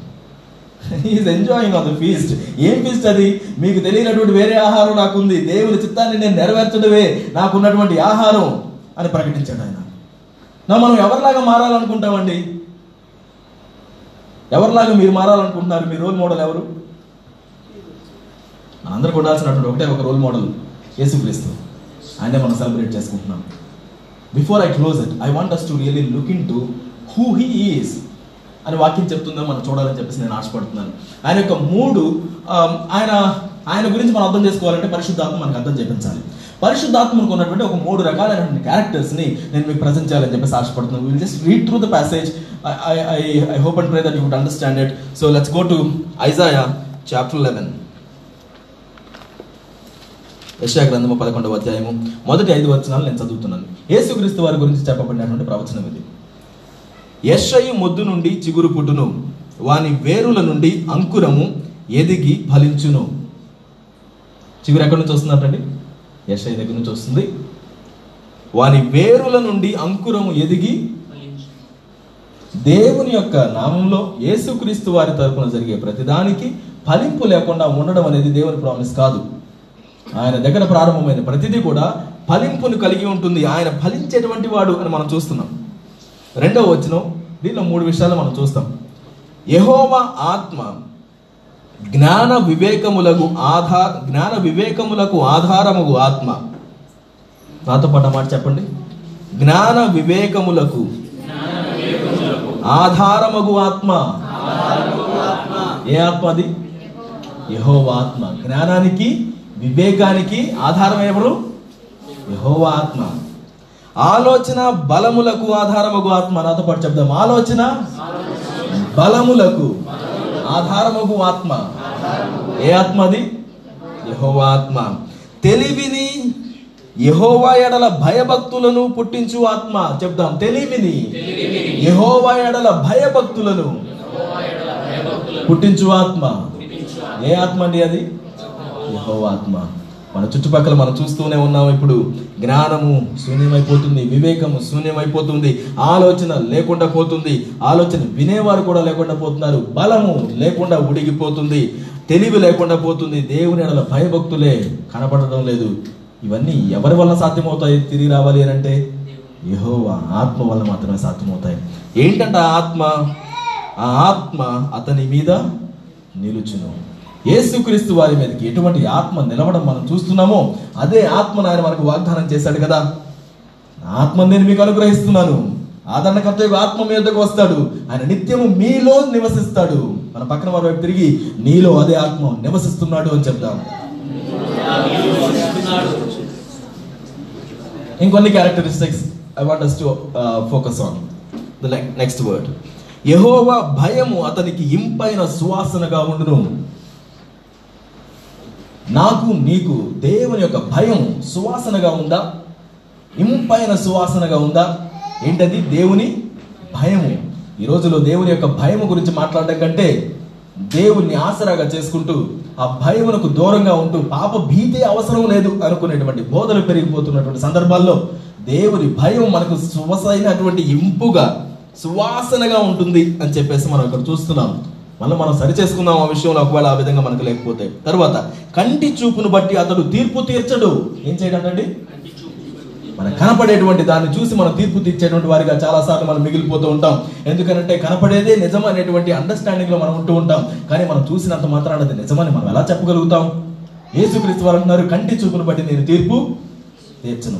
Is enjoying on the feast ఏం ఫీస్ట్ అది? మీకు తెలియనటువంటి వేరే ఆహారం నాకుంది. దేవుని చిత్తాన్ని నేను నెరవేర్చడమే. నాకున్నటువంటి ఆహారం అని ప్రకటించాడు ఆయన. నా మనం ఎవరిలాగా మారాలనుకుంటామండి? ఎవరిలాగా మీరు మారాలనుకుంటున్నారు? మీ రోల్ మోడల్ ఎవరు? అందరికి ఉండాల్సినటువంటి ఒకటే ఒక రోల్ మోడల్ యేసుక్రీస్తు. ఆయనే మనం సెలబ్రేట్ చేసుకుంటున్నాం. Before I close it I want us to really look into who he is అని వాక్యం చెప్తుందో మనం చూడాలని చెప్పేసి నేను ఆశపడుతున్నాను. ఆయన యొక్క మూడు ఆయన ఆయన గురించి మనం అర్థం చేసుకోవాలంటే పరిశుద్ధాత్మ మనకు అర్థం చేయించాలి పరిశుద్ధాత్మకు ఉన్నటువంటి ఒక మూడు రకాలైనటువంటి క్యారెక్టర్స్ని నేను మీకు ప్రజెంట్ చేయాలని చెప్పేసి ఆశపడుతున్నాను. Will just read through the passage I I I hope and pray that you would understand it so let's go to Isaiah chapter eleven యశా గ్రంథము పదకొండవ అధ్యాయము మొదటి ఐదు వచనాలు నేను చదువుతున్నాను. యేసుక్రీస్తు వారి గురించి చెప్పబడినటువంటి ప్రవచనం ఇది. యెషయి మొద్దు నుండి చిగురు పుట్టును వాని వేరుల నుండి అంకురము ఎదిగి ఫలించును. చిగురు ఎక్కడి నుంచి వస్తుందంటండి? యశయ దగ్గర నుంచి వస్తుంది. వాని వేరుల నుండి అంకురము ఎదిగి దేవుని యొక్క నామంలో యేసుక్రీస్తు వారి తరపున జరిగే ప్రతిదానికి ఫలింపు లేకుండా ఉండడం అనేది దేవుని ప్రామిస్ కాదు. ఆయన దగ్గర ప్రారంభమైన ప్రతిదీ కూడా ఫలింపును కలిగి ఉంటుంది. ఆయన ఫలించేటువంటి వాడు అని మనం చూస్తున్నాం. రెండవ వచనం దీనిలో మూడు విషయాలు మనం చూస్తాం. యహోవ ఆత్మ జ్ఞాన వివేకములకు ఆధార జ్ఞాన వివేకములకు ఆధారముగు ఆత్మ. నాతో పాటు మాట చెప్పండి. జ్ఞాన వివేకములకు ఆధారమగు ఆత్మ. ఏ ఆత్మ అది? యహోవ ఆత్మ. జ్ఞానానికి వివేకానికి ఆధారం ఎవరు? యెహోవా ఆత్మ. ఆలోచన బలములకు ఆధారమగు ఆత్మ. నాతో పాటు చెప్దాం. ఆలోచన బలములకు ఆధారమగు ఆత్మ. ఏ ఆత్మ అది? యెహోవా ఆత్మ. తెలివిని యహోవా ఎడల భయభక్తులను పుట్టించు ఆత్మ. చెప్దాం. తెలివిని యహోవా ఎడల భయభక్తులను పుట్టించు ఆత్మ. ఏ ఆత్మ అండి అది? యెహోవా ఆత్మ మన చుట్టుపక్కల మనం చూస్తూనే ఉన్నాం ఇప్పుడు. జ్ఞానము శూన్యమైపోతుంది వివేకము శూన్యమైపోతుంది ఆలోచన లేకుండా పోతుంది. ఆలోచన వినేవారు కూడా లేకుండా పోతున్నారు బలము లేకుండా ఉడిగిపోతుంది తెలివి లేకుండా పోతుంది. దేవుని ఎడల భయభక్తులే కనపడడం లేదు. ఇవన్నీ ఎవరి వల్ల సాధ్యమవుతాయి తిరిగి రావాలి అని అంటే? యహోవా ఆత్మ వల్ల మాత్రమే సాధ్యమవుతాయి. ఏంటంటే ఆ ఆత్మ? ఆ ఆత్మ అతని మీద నిలుచును. యేసుక్రీస్తు వారి మీదకి ఎటువంటి ఆత్మ నిలవడం మనం చూస్తున్నామో అదే ఆత్మను ఆయన మనకు వాగ్దానం చేశాడు కదా. ఆత్మ నేను మీకు అనుగ్రహిస్తున్నాను. ఆదరణకర్త ఆత్మ మీ వస్తాడు. ఆయన నిత్యము మీలో నివసిస్తాడు. మన పక్కన వారి వైపు తిరిగి నీలో అదే ఆత్మ నివసిస్తున్నాడు అని చెప్దాం. ఇంకొన్ని characteristics I want us to focus on the next word యహోవా భయము అతనికి ఇంపైన సువాసనగా ఉండును. నాకు నీకు దేవుని యొక్క భయం సువాసనగా ఉందా? ఇంపైన సువాసనగా ఉందా? ఏంటది? దేవుని భయము. ఈ రోజులో దేవుని యొక్క భయము గురించి మాట్లాడడం కంటే దేవుణ్ణి ఆసరాగా చేసుకుంటూ ఆ భయమునకు దూరంగా ఉంటూ పాప భీతి అవసరం లేదు అనుకునేటువంటి బోధలు పెరిగిపోతున్నటువంటి సందర్భాల్లో దేవుని భయం మనకు సువసైనటువంటి ఇంపుగా సువాసనగా ఉంటుంది అని చెప్పేసి మనం ఇక్కడ చూస్తున్నాం. మళ్ళీ మనం సరి చేసుకుందాం ఆ విషయంలో ఒకవేళ ఆ విధంగా మనకు లేకపోతే. తర్వాత కంటి చూపును బట్టి అతడు తీర్పు తీర్చడు. ఏం చేయడండి మన కనపడేటువంటి దాన్ని చూసి మనం తీర్పు తీర్చేటువంటి వారిగా చాలా సార్లు మనం మిగిలిపోతూ ఉంటాం. ఎందుకంటే కనపడేదే నిజం అనేటువంటి అండర్స్టాండింగ్లో మనం ఉంటూ ఉంటాం. కానీ మనం చూసినంత మాత్రాన అది నిజమని మనం ఎలా చెప్పగలుగుతాం? యేసుక్రీస్తు వారు అంటున్నారు కంటి చూపును బట్టి నేను తీర్పు తీర్చను.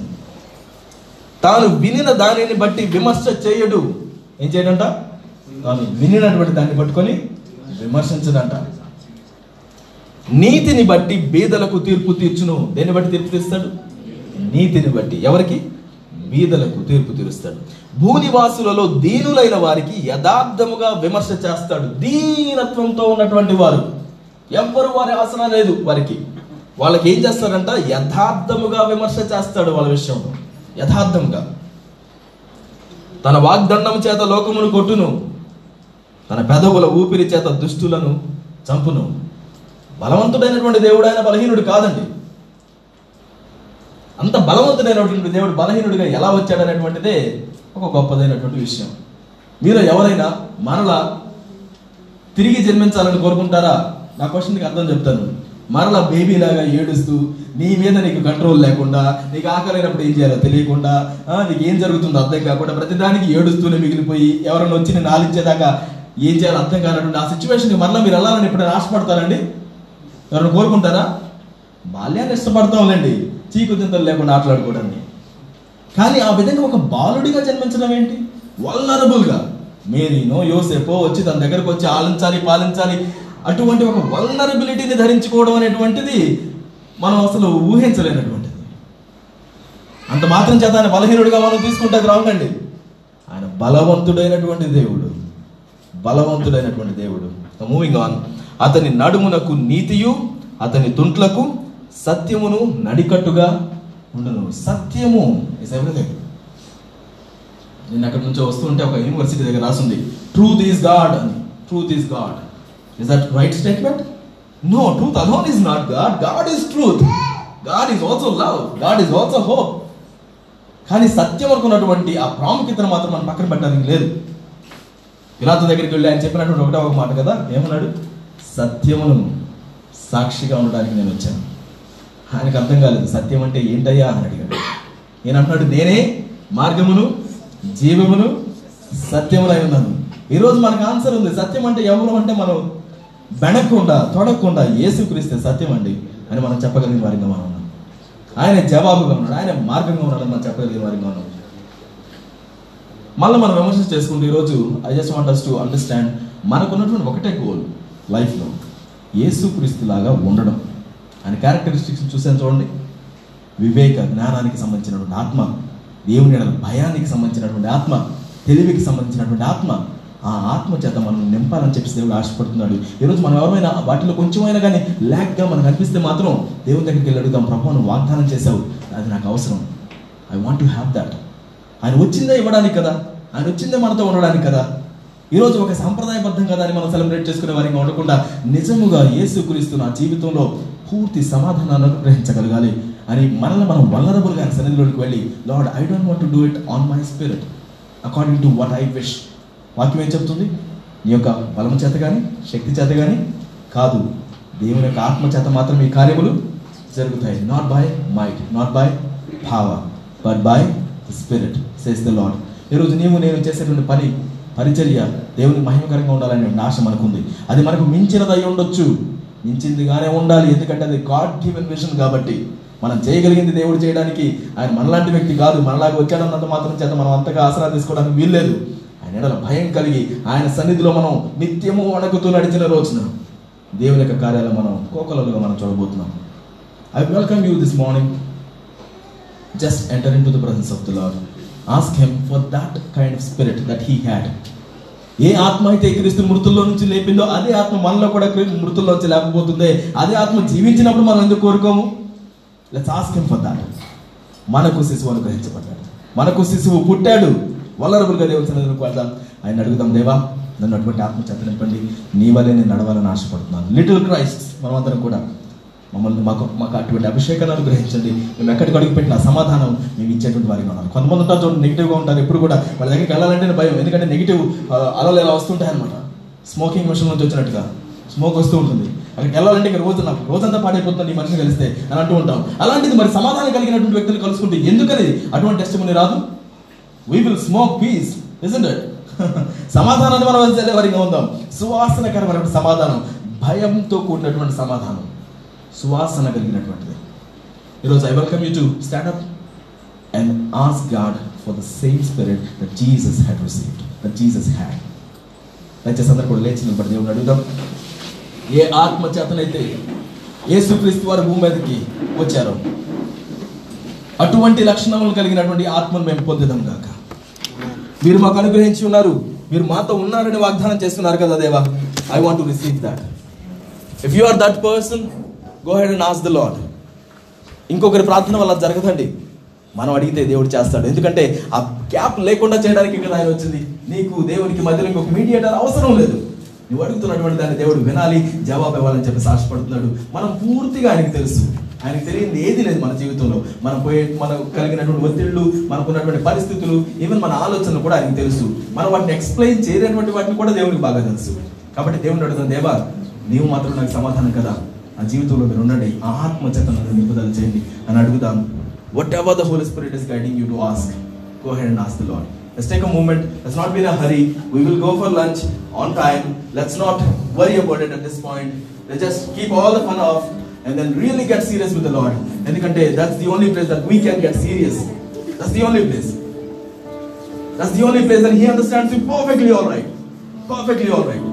తాను వినిన దానిని బట్టి విమర్శ చేయడు. ఏం చేయడంట? తాను వినినటువంటి దాన్ని పట్టుకొని విమర్శించదంట. నీతిని బట్టి బీదలకు తీర్పు తీర్చును. దేన్ని బట్టి తీర్పు తీస్తాడు నీతిని బట్టి. ఎవరికి? బీదలకు తీర్పు తీరుస్తాడు. భూనివాసులలో దీనులైన వారికి యథార్థముగా విమర్శ చేస్తాడు. దీనత్వంతో ఉన్నటువంటి వారు. ఎవ్వరు వారి ఆసన లేదు వారికి. వాళ్ళకి ఏం చేస్తాడంట యథార్థముగా విమర్శ చేస్తాడు వాళ్ళ విషయంలో యథార్థంగా తన వాగ్దండం చేత లోకమును కొట్టును. తన పెదవుల ఊపిరి చేత దుష్టులను చంపును. బలవంతుడైనటువంటి దేవుడు ఆయన బలహీనుడు కాదండి. అంత బలవంతుడైనటువంటి దేవుడు బలహీనుడిగా ఎలా వచ్చాడనేటువంటిదే ఒక గొప్పదైనటువంటి విషయం. మీరు ఎవరైనా మరలా తిరిగి జన్మించాలని కోరుకుంటారా? నా క్వశ్చన్కి అర్థం చెప్తాను. మరలా బేబీ లాగా ఏడుస్తూ నీ మీద నీకు కంట్రోల్ లేకుండా నీకు ఆకలినప్పుడు ఏం చేయాలో తెలియకుండా నీకు ఏం జరుగుతుందో అర్థం కాకుండా ప్రతిదానికి ఏడుస్తూనే మిగిలిపోయి ఎవరైనా వచ్చి నేను ఆలించేదాకా ఏం చేయాలో అర్థం కానటువంటి ఆ సిచ్యువేషన్కి మరలా మీరు వెళ్ళాలని ఎప్పుడైనా ఆశపడతారండి? ఎవరైనా కోరుకుంటారా? బాల్యాన్ని ఇష్టపడతాంలేండి. చీకుతింతలు లేకుండా ఆటలాడుకోవడాన్ని. కానీ ఆ విధంగా ఒక బాలుడిగా జన్మించడం ఏంటి? వల్నరబుల్గా. మేరీనో యోసేపో వచ్చి తన దగ్గరకు వచ్చి ఆలించాలి పాలించాలి. అటువంటి ఒక వల్నరబిలిటీని ధరించుకోవడం అనేటువంటిది మనం అసలు ఊహించలేనటువంటిది. అంత మాత్రం చేత ఆయన బలహీనుడిగా మనం తీసుకుంటే అది రాంగ్ ఆయన బలవంతుడైనటువంటి దేవుడు. బలవంతుడైనటువంటి దేవుడు. మూవింగ్ ఆన్ అతని నడుమునకు నీతియు అతని తుంట్లకు సత్యమును నడికట్టుగా ఉండను. సత్యము ఇస్ ఎవ్రీథింగ్ నేను అక్కడ నుంచి వస్తుంటే ఒక యూనివర్సిటీ దగ్గర రాసింది. ట్రూత్ ఈస్ గాడ్ అని. Truth is God is that right statement no truth alone is not God God is truth God is also love God is also hope కానీ సత్యం అనుకున్నటువంటి ఆ ప్రాముఖ్యతను మాత్రం మనం పక్కన పెట్టడానికి లేదు. పిలాతు దగ్గరికి వెళ్ళి ఆయన చెప్పినటువంటి ఒకటే ఒక మాట కదా? ఏమన్నాడు? సత్యమును సాక్షిగా ఉండడానికి నేను వచ్చాను. ఆయనకు అర్థం కాలేదు. సత్యం అంటే ఏంటయ్యా అని అడిగాడు. నేను అంటున్నాడు నేనే మార్గమును జీవమును సత్యములై ఉన్నాను. ఈరోజు మనకు ఆన్సర్ ఉంది. సత్యం అంటే ఎవరు అంటే మనం బెనకుండా తొడకుండా ఏసుక్రీస్తే సత్యం అండి అని మనం చెప్పగలిగిన వారిగా మనం ఉన్నాం. ఆయన జవాబుగా ఉన్నాడు. ఆయన మార్గంగా ఉన్నాడు మనం చెప్పగలిగిన వారిగా ఉన్నాం. మళ్ళీ మనం విమర్శ చేసుకుంటే ఈరోజు I just want us to understand మనకున్నటువంటి ఒకటే గోల్ లైఫ్లో యేసుక్రీస్తు లాగా ఉండడం. ఆయన క్యారెక్టరిస్టిక్స్ చూసాను చూడండి. వివేక జ్ఞానానికి సంబంధించినటువంటి ఆత్మ దేవుని భయానికి సంబంధించినటువంటి ఆత్మ తెలివికి సంబంధించినటువంటి ఆత్మ ఆ ఆత్మ చేత మనం నింపాలని చెప్పేసి దేవుడు ఆశపడుతున్నాడు. ఈరోజు మనం ఎవరైనా వాటిలో కొంచెమైనా కానీ ల్యాక్గా మనకు అనిపిస్తే మాత్రం దేవుని దగ్గరికి వెళ్ళి అడుగుదాం ప్రభు వాగ్దానం చేసావు అది నాకు అవసరం. I want to have that ఆయన వచ్చిందే ఇవ్వడానికి కదా? ఆయన వచ్చిందే మనతో ఉండడానికి కదా? ఈరోజు ఒక సాంప్రదాయబద్ధం కదా అని మనం సెలబ్రేట్ చేసుకునే వారికి ఉండకుండా నిజముగా యేసుక్రీస్తు నా జీవితంలో పూర్తి సమాధానాన్ని అనుగ్రహించగలగాలి అని మనల్ని మనం వల్లరబుల్గా ఆయన సన్నిధిలోకి వెళ్ళి Lord I don't want to do it on my spirit according to what I wish వాక్యం ఏం చెప్తుంది? నీ యొక్క బలం చేత కానీ శక్తి చేత కానీ కాదు. దేవుని యొక్క ఆత్మ చేత మాత్రం ఈ కార్యములు జరుగుతాయి. Not by might not by భావ but by spirit says the Lord ఈరోజు నీవు నేను చేసేటువంటి పని పరిచర్య దేవుని మహిమకరంగా ఉండాలనే ఆశ మనకుంది. అది మనకు మించినదై ఉండొచ్చు. మించిందిగానే ఉండాలి. ఎందుకంటే అది గాడ్ గివెన్ విషన్ కాబట్టి మనం చేయగలిగింది దేవుడు చేయడానికి ఆయన మనలాంటి వ్యక్తి కాదు. మనలాగా వచ్చాడన్నంత మాత్రం చేత మనం అంతగా ఆసరా తీసుకోవడానికి వీల్లేదు. ఆయన ఎడల భయం కలిగి ఆయన సన్నిధిలో మనం నిత్యము వణకుతూ నడిచిన రోజున దేవుని యొక్క కార్యాలు మనం కోకలలుగా మనం చూడబోతున్నాం. I welcome you this morning just enter into the presence of the Lord. Ask Him for that kind of spirit that He had. ఏ ఆత్మ అయితే క్రీస్తు మృతుల్లో నుంచి లేపిందో అదే ఆత్మ మనలో కూడా మృతుల్లో నుంచి లేకపోతుంది అదే ఆత్మ జీవించినప్పుడు మనం ఎందుకు కోరుకోము? Let's ask him for that మనకు శిశువు అనుగ్రహించబడ్డాడు. మనకు శిశువు పుట్టాడు. వల్లరబుల్గా దేవుని వెళ్దాం. ఆయన అడుగుదాం దేవా నన్ను అటువంటి ఆత్మ చేత నింపండి. నీ వల్లే నేను నడవాలని ఆశపడుతున్నాను. లిటిల్ క్రైస్ట్ మనమందరం కూడా మమ్మల్ని మాకు మాకు అటువంటి అభిషేకాన్ని అనుగ్రహించండి. మేము ఎక్కడికి అడిగి పెట్టిన సమాధానం మేము ఇచ్చేటువంటి వారికి ఉన్నాం. కొంతమంది ఉంటారు చూడండి నెగిటివ్గా ఉంటారు. ఎప్పుడు కూడా వాళ్ళ దగ్గరికి వెళ్ళాలంటే భయం. ఎందుకంటే నెగిటివ్ అలలు ఎలా వస్తుంటాయన్నమాట స్మోకింగ్ మిషన్ నుంచి వచ్చినట్టుగా. స్మోక్ వస్తూ ఉంటుంది. అక్కడికి వెళ్ళాలంటే ఇక్కడ రోజు నాకు రోజంతా పాడైపోతుంది ఈ మనిషిని కలిస్తే అని అంటూ ఉంటాం. అలాంటిది మరి సమాధానం కలిగినటువంటి వ్యక్తులు కలుసుకుంటే ఎందుకని అటువంటి టెస్ట్ రాదు? We will smoke peace it సమాధానాన్ని మనం వచ్చే వారిగా ఉందాం. సువాసనకరమైన సమాధానం. భయంతో కూడినటువంటి సమాధానం. సువాసన కలిగినటువంటిది. ఈరోజు I welcome you to stand up and ask God for the same spirit the Jesus had received the Jesus had దయచేసి అందరు కూడా లేచి నిలబడి దేవుని అడుగుదాం. ఏ ఆత్మ చేతనైతే యేసుక్రీస్తు వారు భూమి మీదకి వచ్చారో అటువంటి లక్షణములు కలిగినటువంటి ఆత్మను మేము పొందుదాం గాక. మీరు మాకు అనుగ్రహించి ఉన్నారు మీరు మాతో ఉన్నారని వాగ్దానం చేస్తున్నారు కదా దేవా? I want to receive that if you are that person go head and ask the Lord ఇంకొకరి ప్రార్థన వల్ల జరగదండి. మనం అడిగితే దేవుడు చేస్తాడు. ఎందుకంటే ఆ గ్యాప్ లేకుండా చేయడానికి ఇక్కడ ఆయన వచ్చింది. నీకు దేవునికి మధ్యలో ఇంకొక మీడియేటర్ అవసరం లేదు. నువ్వు అడుగుతున్నటువంటి దాన్ని దేవుడు వినాలి జవాబు ఇవ్వాలని చెప్పి సాక్షపడుతున్నాడు. మనం పూర్తిగా ఆయనకి తెలుసు. ఆయనకు తెలియదు ఏది లేదు మన జీవితంలో. మనం పోయే మనకు కలిగినటువంటి ఒత్తిళ్ళు మనకున్నటువంటి పరిస్థితులు ఈవెన్ మన ఆలోచనలు కూడా ఆయనకు తెలుసు. మనం వాటిని ఎక్స్ప్లెయిన్ చేయలేనటువంటి వాటిని కూడా దేవునికి బాగా తెలుసు. కాబట్టి దేవుని అడుగుతాం దేవా నీవు మాత్రం నాకు సమాధానం కదా. ఆ జీవితంలో మీరు ఉండండి ఆ ఆత్మ చేత నన్ను నింపుదల చేయండి అని అడుగుదాం whatever the holy spirit is guiding you to ask go ahead and ask the Lord Let's take a moment. Let's not be in a hurry. We will go for lunch on time. Let's not worry about it at this point. Let's just keep all the fun off and then really get serious with the Lord. ఎందుకంటే that's the only place that we can get serious. That's the only place. That's the only place that He understands you perfectly all right. Perfectly all right.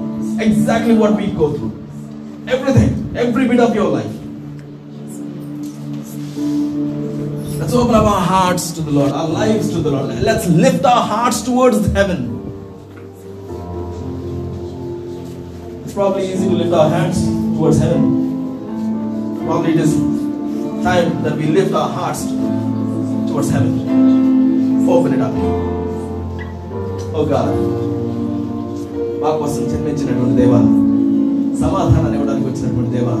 Exactly what we go through. Everything. Every bit of your life. Let's open up our hearts to the Lord, our lives to the Lord. Let's lift our hearts towards heaven. It's probably easy to lift our hands towards heaven. Probably it is time that we lift our hearts towards heaven. Open it up. Oh God. మా కోసం జన్మించినటువంటి దేవా సమాధానాన్ని ఇవ్వడానికి వచ్చినటువంటి దేవా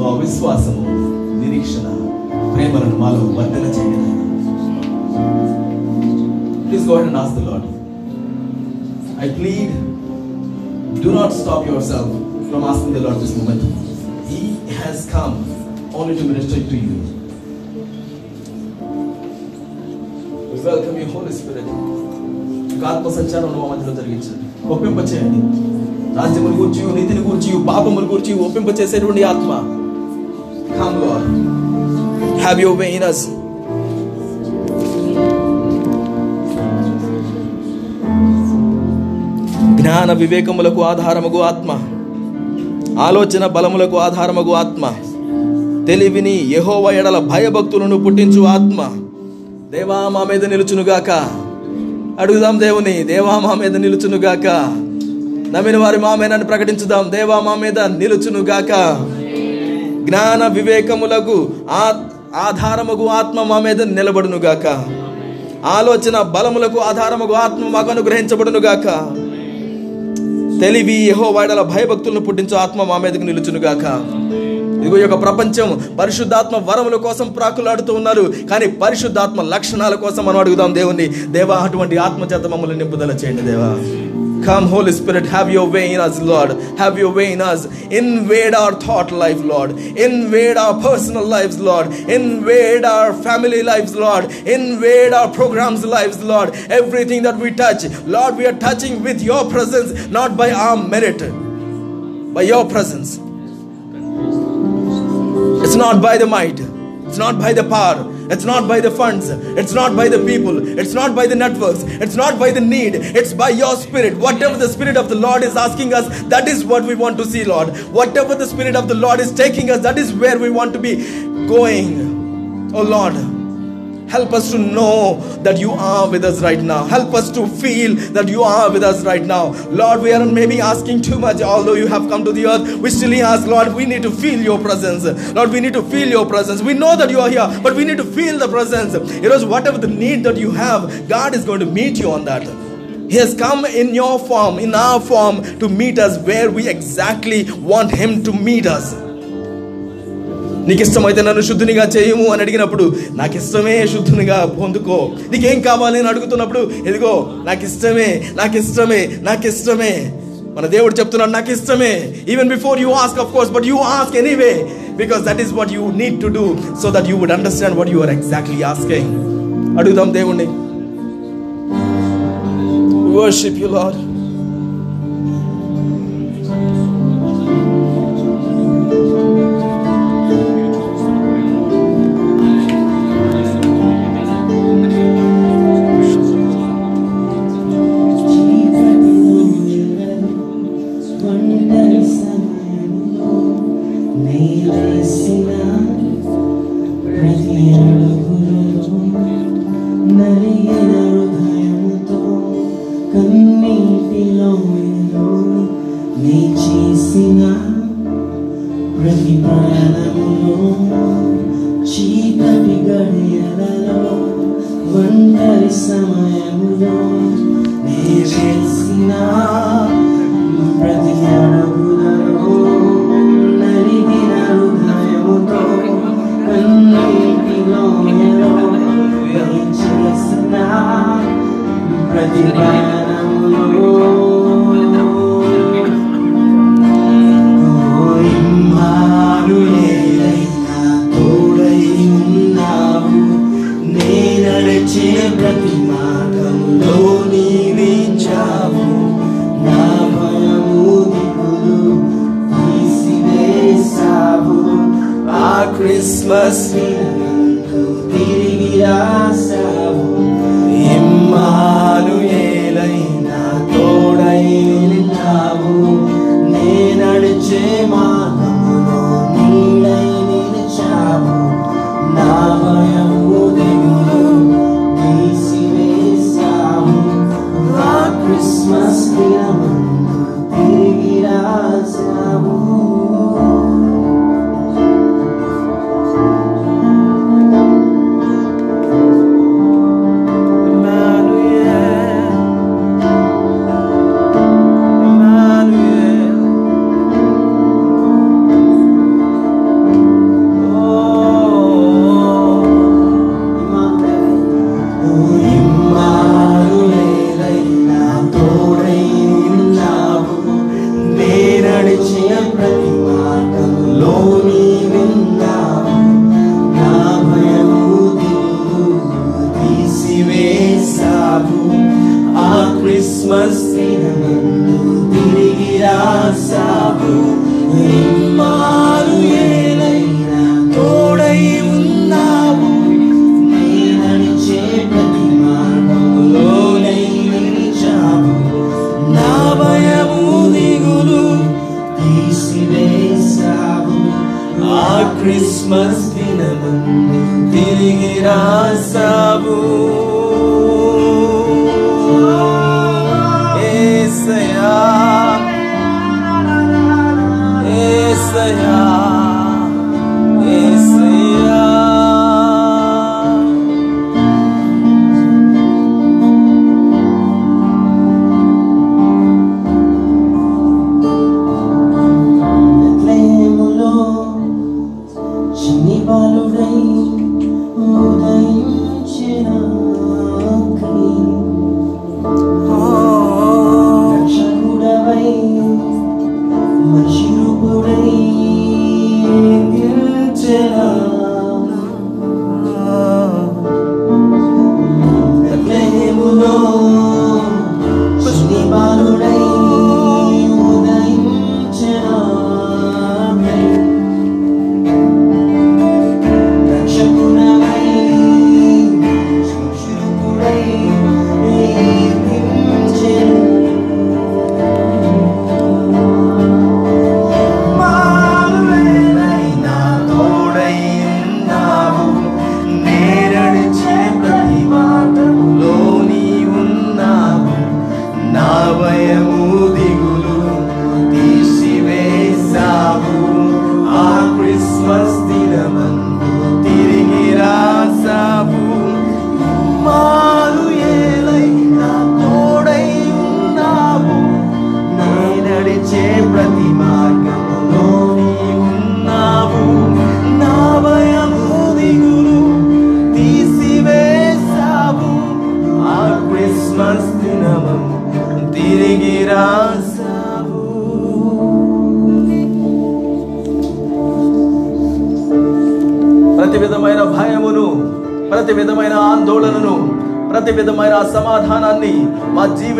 ఓ విశ్వాసము నిరీక్షణ ప్రేమలను మాలో వర్ధన చేయండి please go and ask the Lord I plead do not stop yourself from asking the Lord this moment. He has come only to minister to you. We welcome you, Holy Spirit. మీకు ఆత్మ సంచారం మా మధ్యలో జరిగించండి ఒప్పింప చేయండి రాజ్యముల గురించి నీతిని గురించి పాపముల గురించి ఒప్పింప చేసేటువంటి ఆత్మ. Come, Lord. Have your way in us. జ్ఞాన వివేకములకు ఆధారముగు ఆత్మ. ఆలోచన బలములకు ఆధారముగు ఆత్మ. తెలివిని యహోవ ఎడల భయభక్తులను పుట్టించు ఆత్మ. దేవా మా మీద నిలుచునుగాక. అడుగుదాం దేవుని దేవా మా మీద నిలుచునుగాక. నమ్మిన వారి మామేనని ప్రకటించుదాం. దేవా మా మీద నిలుచునుగాక జ్ఞాన వివేకములకు ఆ ఆధారముగు ఆత్మ మా మీద నిలబడునుగాక ఆలోచన బలములకు ఆధారముకు ఆత్మ మాకు అనుగ్రహించబడునుగాక తెలివి యహో వాడల భయభక్తులను పుట్టించు ఆత్మ మా మీదకు నిలుచునుగాక ఇదిగో యొక్క ప్రపంచం పరిశుద్ధాత్మ వరముల కోసం ప్రాకులాడుతూ ఉన్నారు. కానీ పరిశుద్ధాత్మ లక్షణాల కోసం మనం అడుగుదాం దేవుణ్ణి. దేవా అటువంటి ఆత్మ చేత మమ్మల్ని నింపుదల చేయండి దేవా. Come, Holy Spirit, have your way in us, Lord. Have your way in us. Invade our thought life, Lord. Invade our personal lives, Lord. Invade our family lives, Lord. Invade our programs lives, Lord. Everything that we touch, Lord, we are touching with your presence, not by our merit, by your presence. It's not by the might. It's not by the power. It's not by the funds. It's not by the people. It's not by the networks. It's not by the need. It's by your spirit. Whatever the spirit of the Lord is asking us, that is what we want to see, Lord. Whatever the spirit of the Lord is taking us, that is where we want to be going. Oh Lord, Help us to know that you are with us right now. Help us to feel that you are with us right now. Lord, we aren't maybe asking too much, although you have come to the earth. We still ask, Lord, we need to feel your presence. Lord, we need to feel your presence. We know that you are here, but we need to feel the presence. It was whatever the need that you have, God is going to meet you on that. He has come in your form, in our form, to meet us where we exactly want Him to meet us. నీకు ఇష్టమైతే నన్ను శుద్ధునిగా చేయము అని అడిగినప్పుడు నాకు ఇష్టమే శుద్ధునిగా పొందుకో. నీకేం కావాలి? అని అడుగుతున్నప్పుడు ఎదిగో నాకు ఇష్టమే నాకు ఇష్టమే నాకు ఇష్టమే మన దేవుడు చెప్తున్నాడు నాకు ఇష్టమే even before you ask of course but you ask anyway because that is what you need to do so that you would understand what you are exactly asking అడుగుదాం దేవుణ్ణి. వర్షిప్ యు లార్డ్ ఆ Christmas దినందు Christmas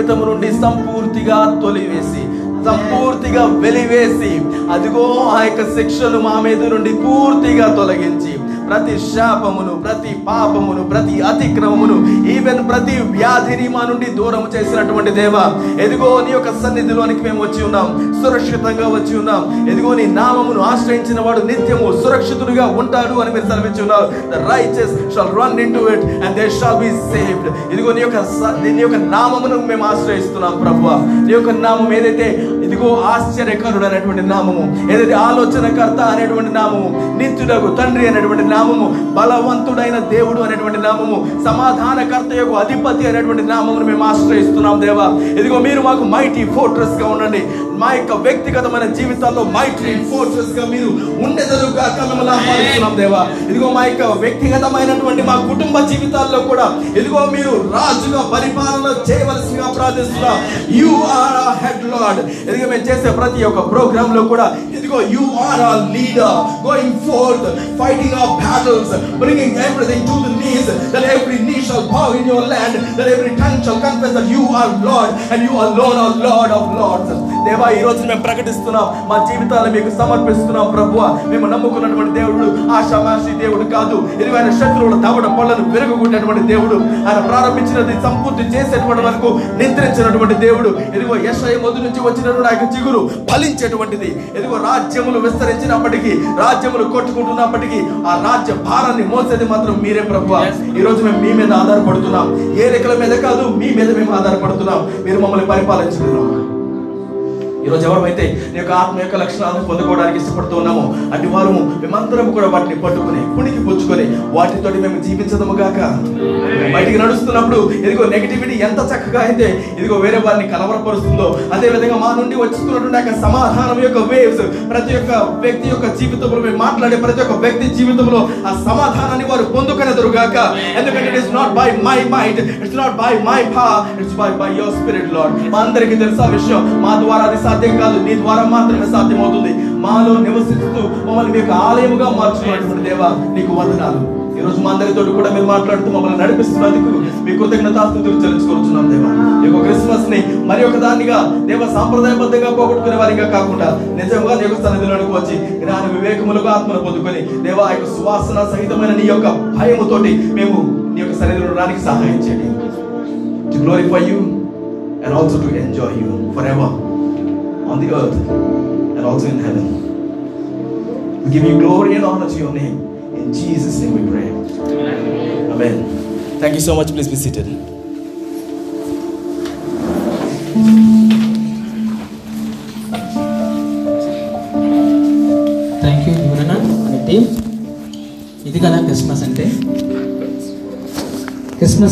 జీవితం నుండి సంపూర్తిగా తొలివేసి సంపూర్తిగా వెలివేసి అదిగో ఆ యొక్క శిక్షలు మా మీద నుండి పూర్తిగా తొలగించి ప్రతి శాపమును ప్రతి పాపమును ప్రతి అతిక్రమమును ఈవెన్ ప్రతి వ్యాధిని మా నుండి దూరం చేసినటువంటి దేవ ఎదిగో నీ యొక్క సన్నిధిలోనికి మేము వచ్చి ఉన్నాం సురక్షితంగా వచ్చి ఉన్నాం. ఎదిగో నీ నామమును ఆశ్రయించిన వాడు నిత్యము సురక్షితుడిగా ఉంటాడు అని మీరు సెలవించి ఉన్నారు. The riches shall run into it and they shall be saved ఇదిగో నీ యొక్క స- నీ యొక్క నామమును మేము ఆశ్రయిస్తున్నాం ప్రభు. నీ యొక్క నామం ఏదైతే ఇదిగో ఆశ్చర్యకరుడు అనేటువంటి నామము. ఏదైతే ఆలోచనకర్త అనేటువంటి నామము నిత్యుడకు తండ్రి అనేటువంటి నామము బలవంతుడైన దేవుడు అనేటువంటి నామము సమాధానకర్త యొక్క అధిపతి అనేటువంటి నామమును మేము ఆశ్రయిస్తున్నాం దేవా. ఇదిగో మీరు మాకు మైటీ ఫోర్ట్రెస్గా ఉండండి. మా యొక్క వ్యక్తిగతమైన జీవితాల్లో మైటీ ఫోర్ట్రెస్గా మీరు ఉండేదరుగా మిమ్మల్ని ఆహ్వానిస్తున్నాం దేవా. ఇదిగో మా యొక్క వ్యక్తిగతమైనటువంటి మా కుటుంబ జీవితాల్లో కూడా ఇదిగో మీరు రాజుగా పరిపాలన చేయవలసిన ప్రార్థిస్తున్నాం. యు ఆర్ హెడ్ లార్డ్ ఇదిగో మేము చేసే ప్రతి ఒక్క ప్రోగ్రామ్లో కూడా ఇదిగో you are our leader going forth fighting of battles bringing everything to the knees that every knee shall bow in your land that every tongue shall confess that you are Lord and you alone are Lord of lords. దేవా ఈ రోజు మేము ప్రకటిస్తున్నాం మా జీవితాలను మీకు సమర్పిస్తున్నాం ప్రభువ. మేము నమ్ముకున్నటువంటి దేవుడు ఆశామాషి దేవుడు కాదు. ఇరువైన శత్రువుల దవడ పళ్ళను విరగొట్టినటువంటి దేవుడు. ఆయన ప్రారంభించినది సంపూర్తి చేసేటువంటి వరకు నిద్రించినటువంటి దేవుడు. ఇదిగో యశయ మొదటి నుంచి వచ్చినటువంటి యొక్క చిగురు ఫలించేటువంటిది. ఇదిగో రాజ్యములు విస్తరించినప్పటికీ రాజ్యములు కొట్టుకుంటున్నప్పటికీ ఆ రాజ్య భారాన్ని మోసేది మాత్రం మీరే ప్రభు ఈ రోజు మేము మీ మీద ఆధారపడుతున్నాం. ఏ రెక్కల మీద కాదు మీ మీద మేము ఆధారపడుతున్నాం. మీరు మమ్మల్ని పరిపాలించుతున్నాం ఈరోజు ఎవరమైతే నీ యొక్క ఆత్మ యొక్క లక్షణాలను పొందుకోవడానికి ఇష్టపడుతూ ఉన్నామో అటు వారు మేమందరం కూడా వాటిని పట్టుకుని పుణికి పుచ్చుకొని వాటితోటి మేము జీవించదము గాక. బయటికి నడుస్తున్నప్పుడు ఇదిగో నెగిటివిటీ ఎంత చక్కగా అయితే ఇదిగో వేరే వారిని కలవరపరుస్తుందో అదేవిధంగా మా నుండి వస్తున్నటువంటి యొక్క సమాధానం యొక్క వేవ్స్ ప్రతి ఒక్క వ్యక్తి యొక్క జీవితంలో మేము మాట్లాడే ప్రతి ఒక్క వ్యక్తి జీవితంలో ఆ సమాధానాన్ని వారు పొందుకునేదరు గాక. ఎందుకంటే it is not by my mind it's not by my power it's by by your spirit Lord మా అందరికీ తెలుసా విషయం. మా ద్వారా అది సాధ్యం కాదు. నీ ద్వారా మాత్రమే సాధ్యమవుతుంది. మాలో నివసిస్తూ మమ్మల్ని మీకు ఆలయముగా మార్చుకున్నటువంటి దేవ నీకు వందనాలు. ఈ రోజు మా అందరితో కూడా మీరు మాట్లాడుతూ మమ్మల్ని నడిపిస్తున్నందుకు మీ కృతజ్ఞతాస్తుతులు చెల్లించుకోవచ్చున్నాం దేవ. ఈ యొక్క క్రిస్మస్ని మరి ఒక దానిగా దేవ సాంప్రదాయబద్ధంగా పోగొట్టుకునే వారిగా కాకుండా నిజంగా దేవ సన్నిధిలోనికి వచ్చి జ్ఞాన వివేకములుగా ఆత్మను పొందుకొని దేవ ఆ యొక్క సువాసన సహితమైన నీ యొక్క భయముతోటి మేము నీ యొక్క సన్నిధిలో రానికి సహాయం చేయండి. To glorify you and also to enjoy you forever. on the earth and also in heaven. We give you glory and honor to your name. In Jesus' name we pray. Amen. Thank you so much. Please be seated. Thank you యువరణ అనే team ఇది కదా Christmas అంటే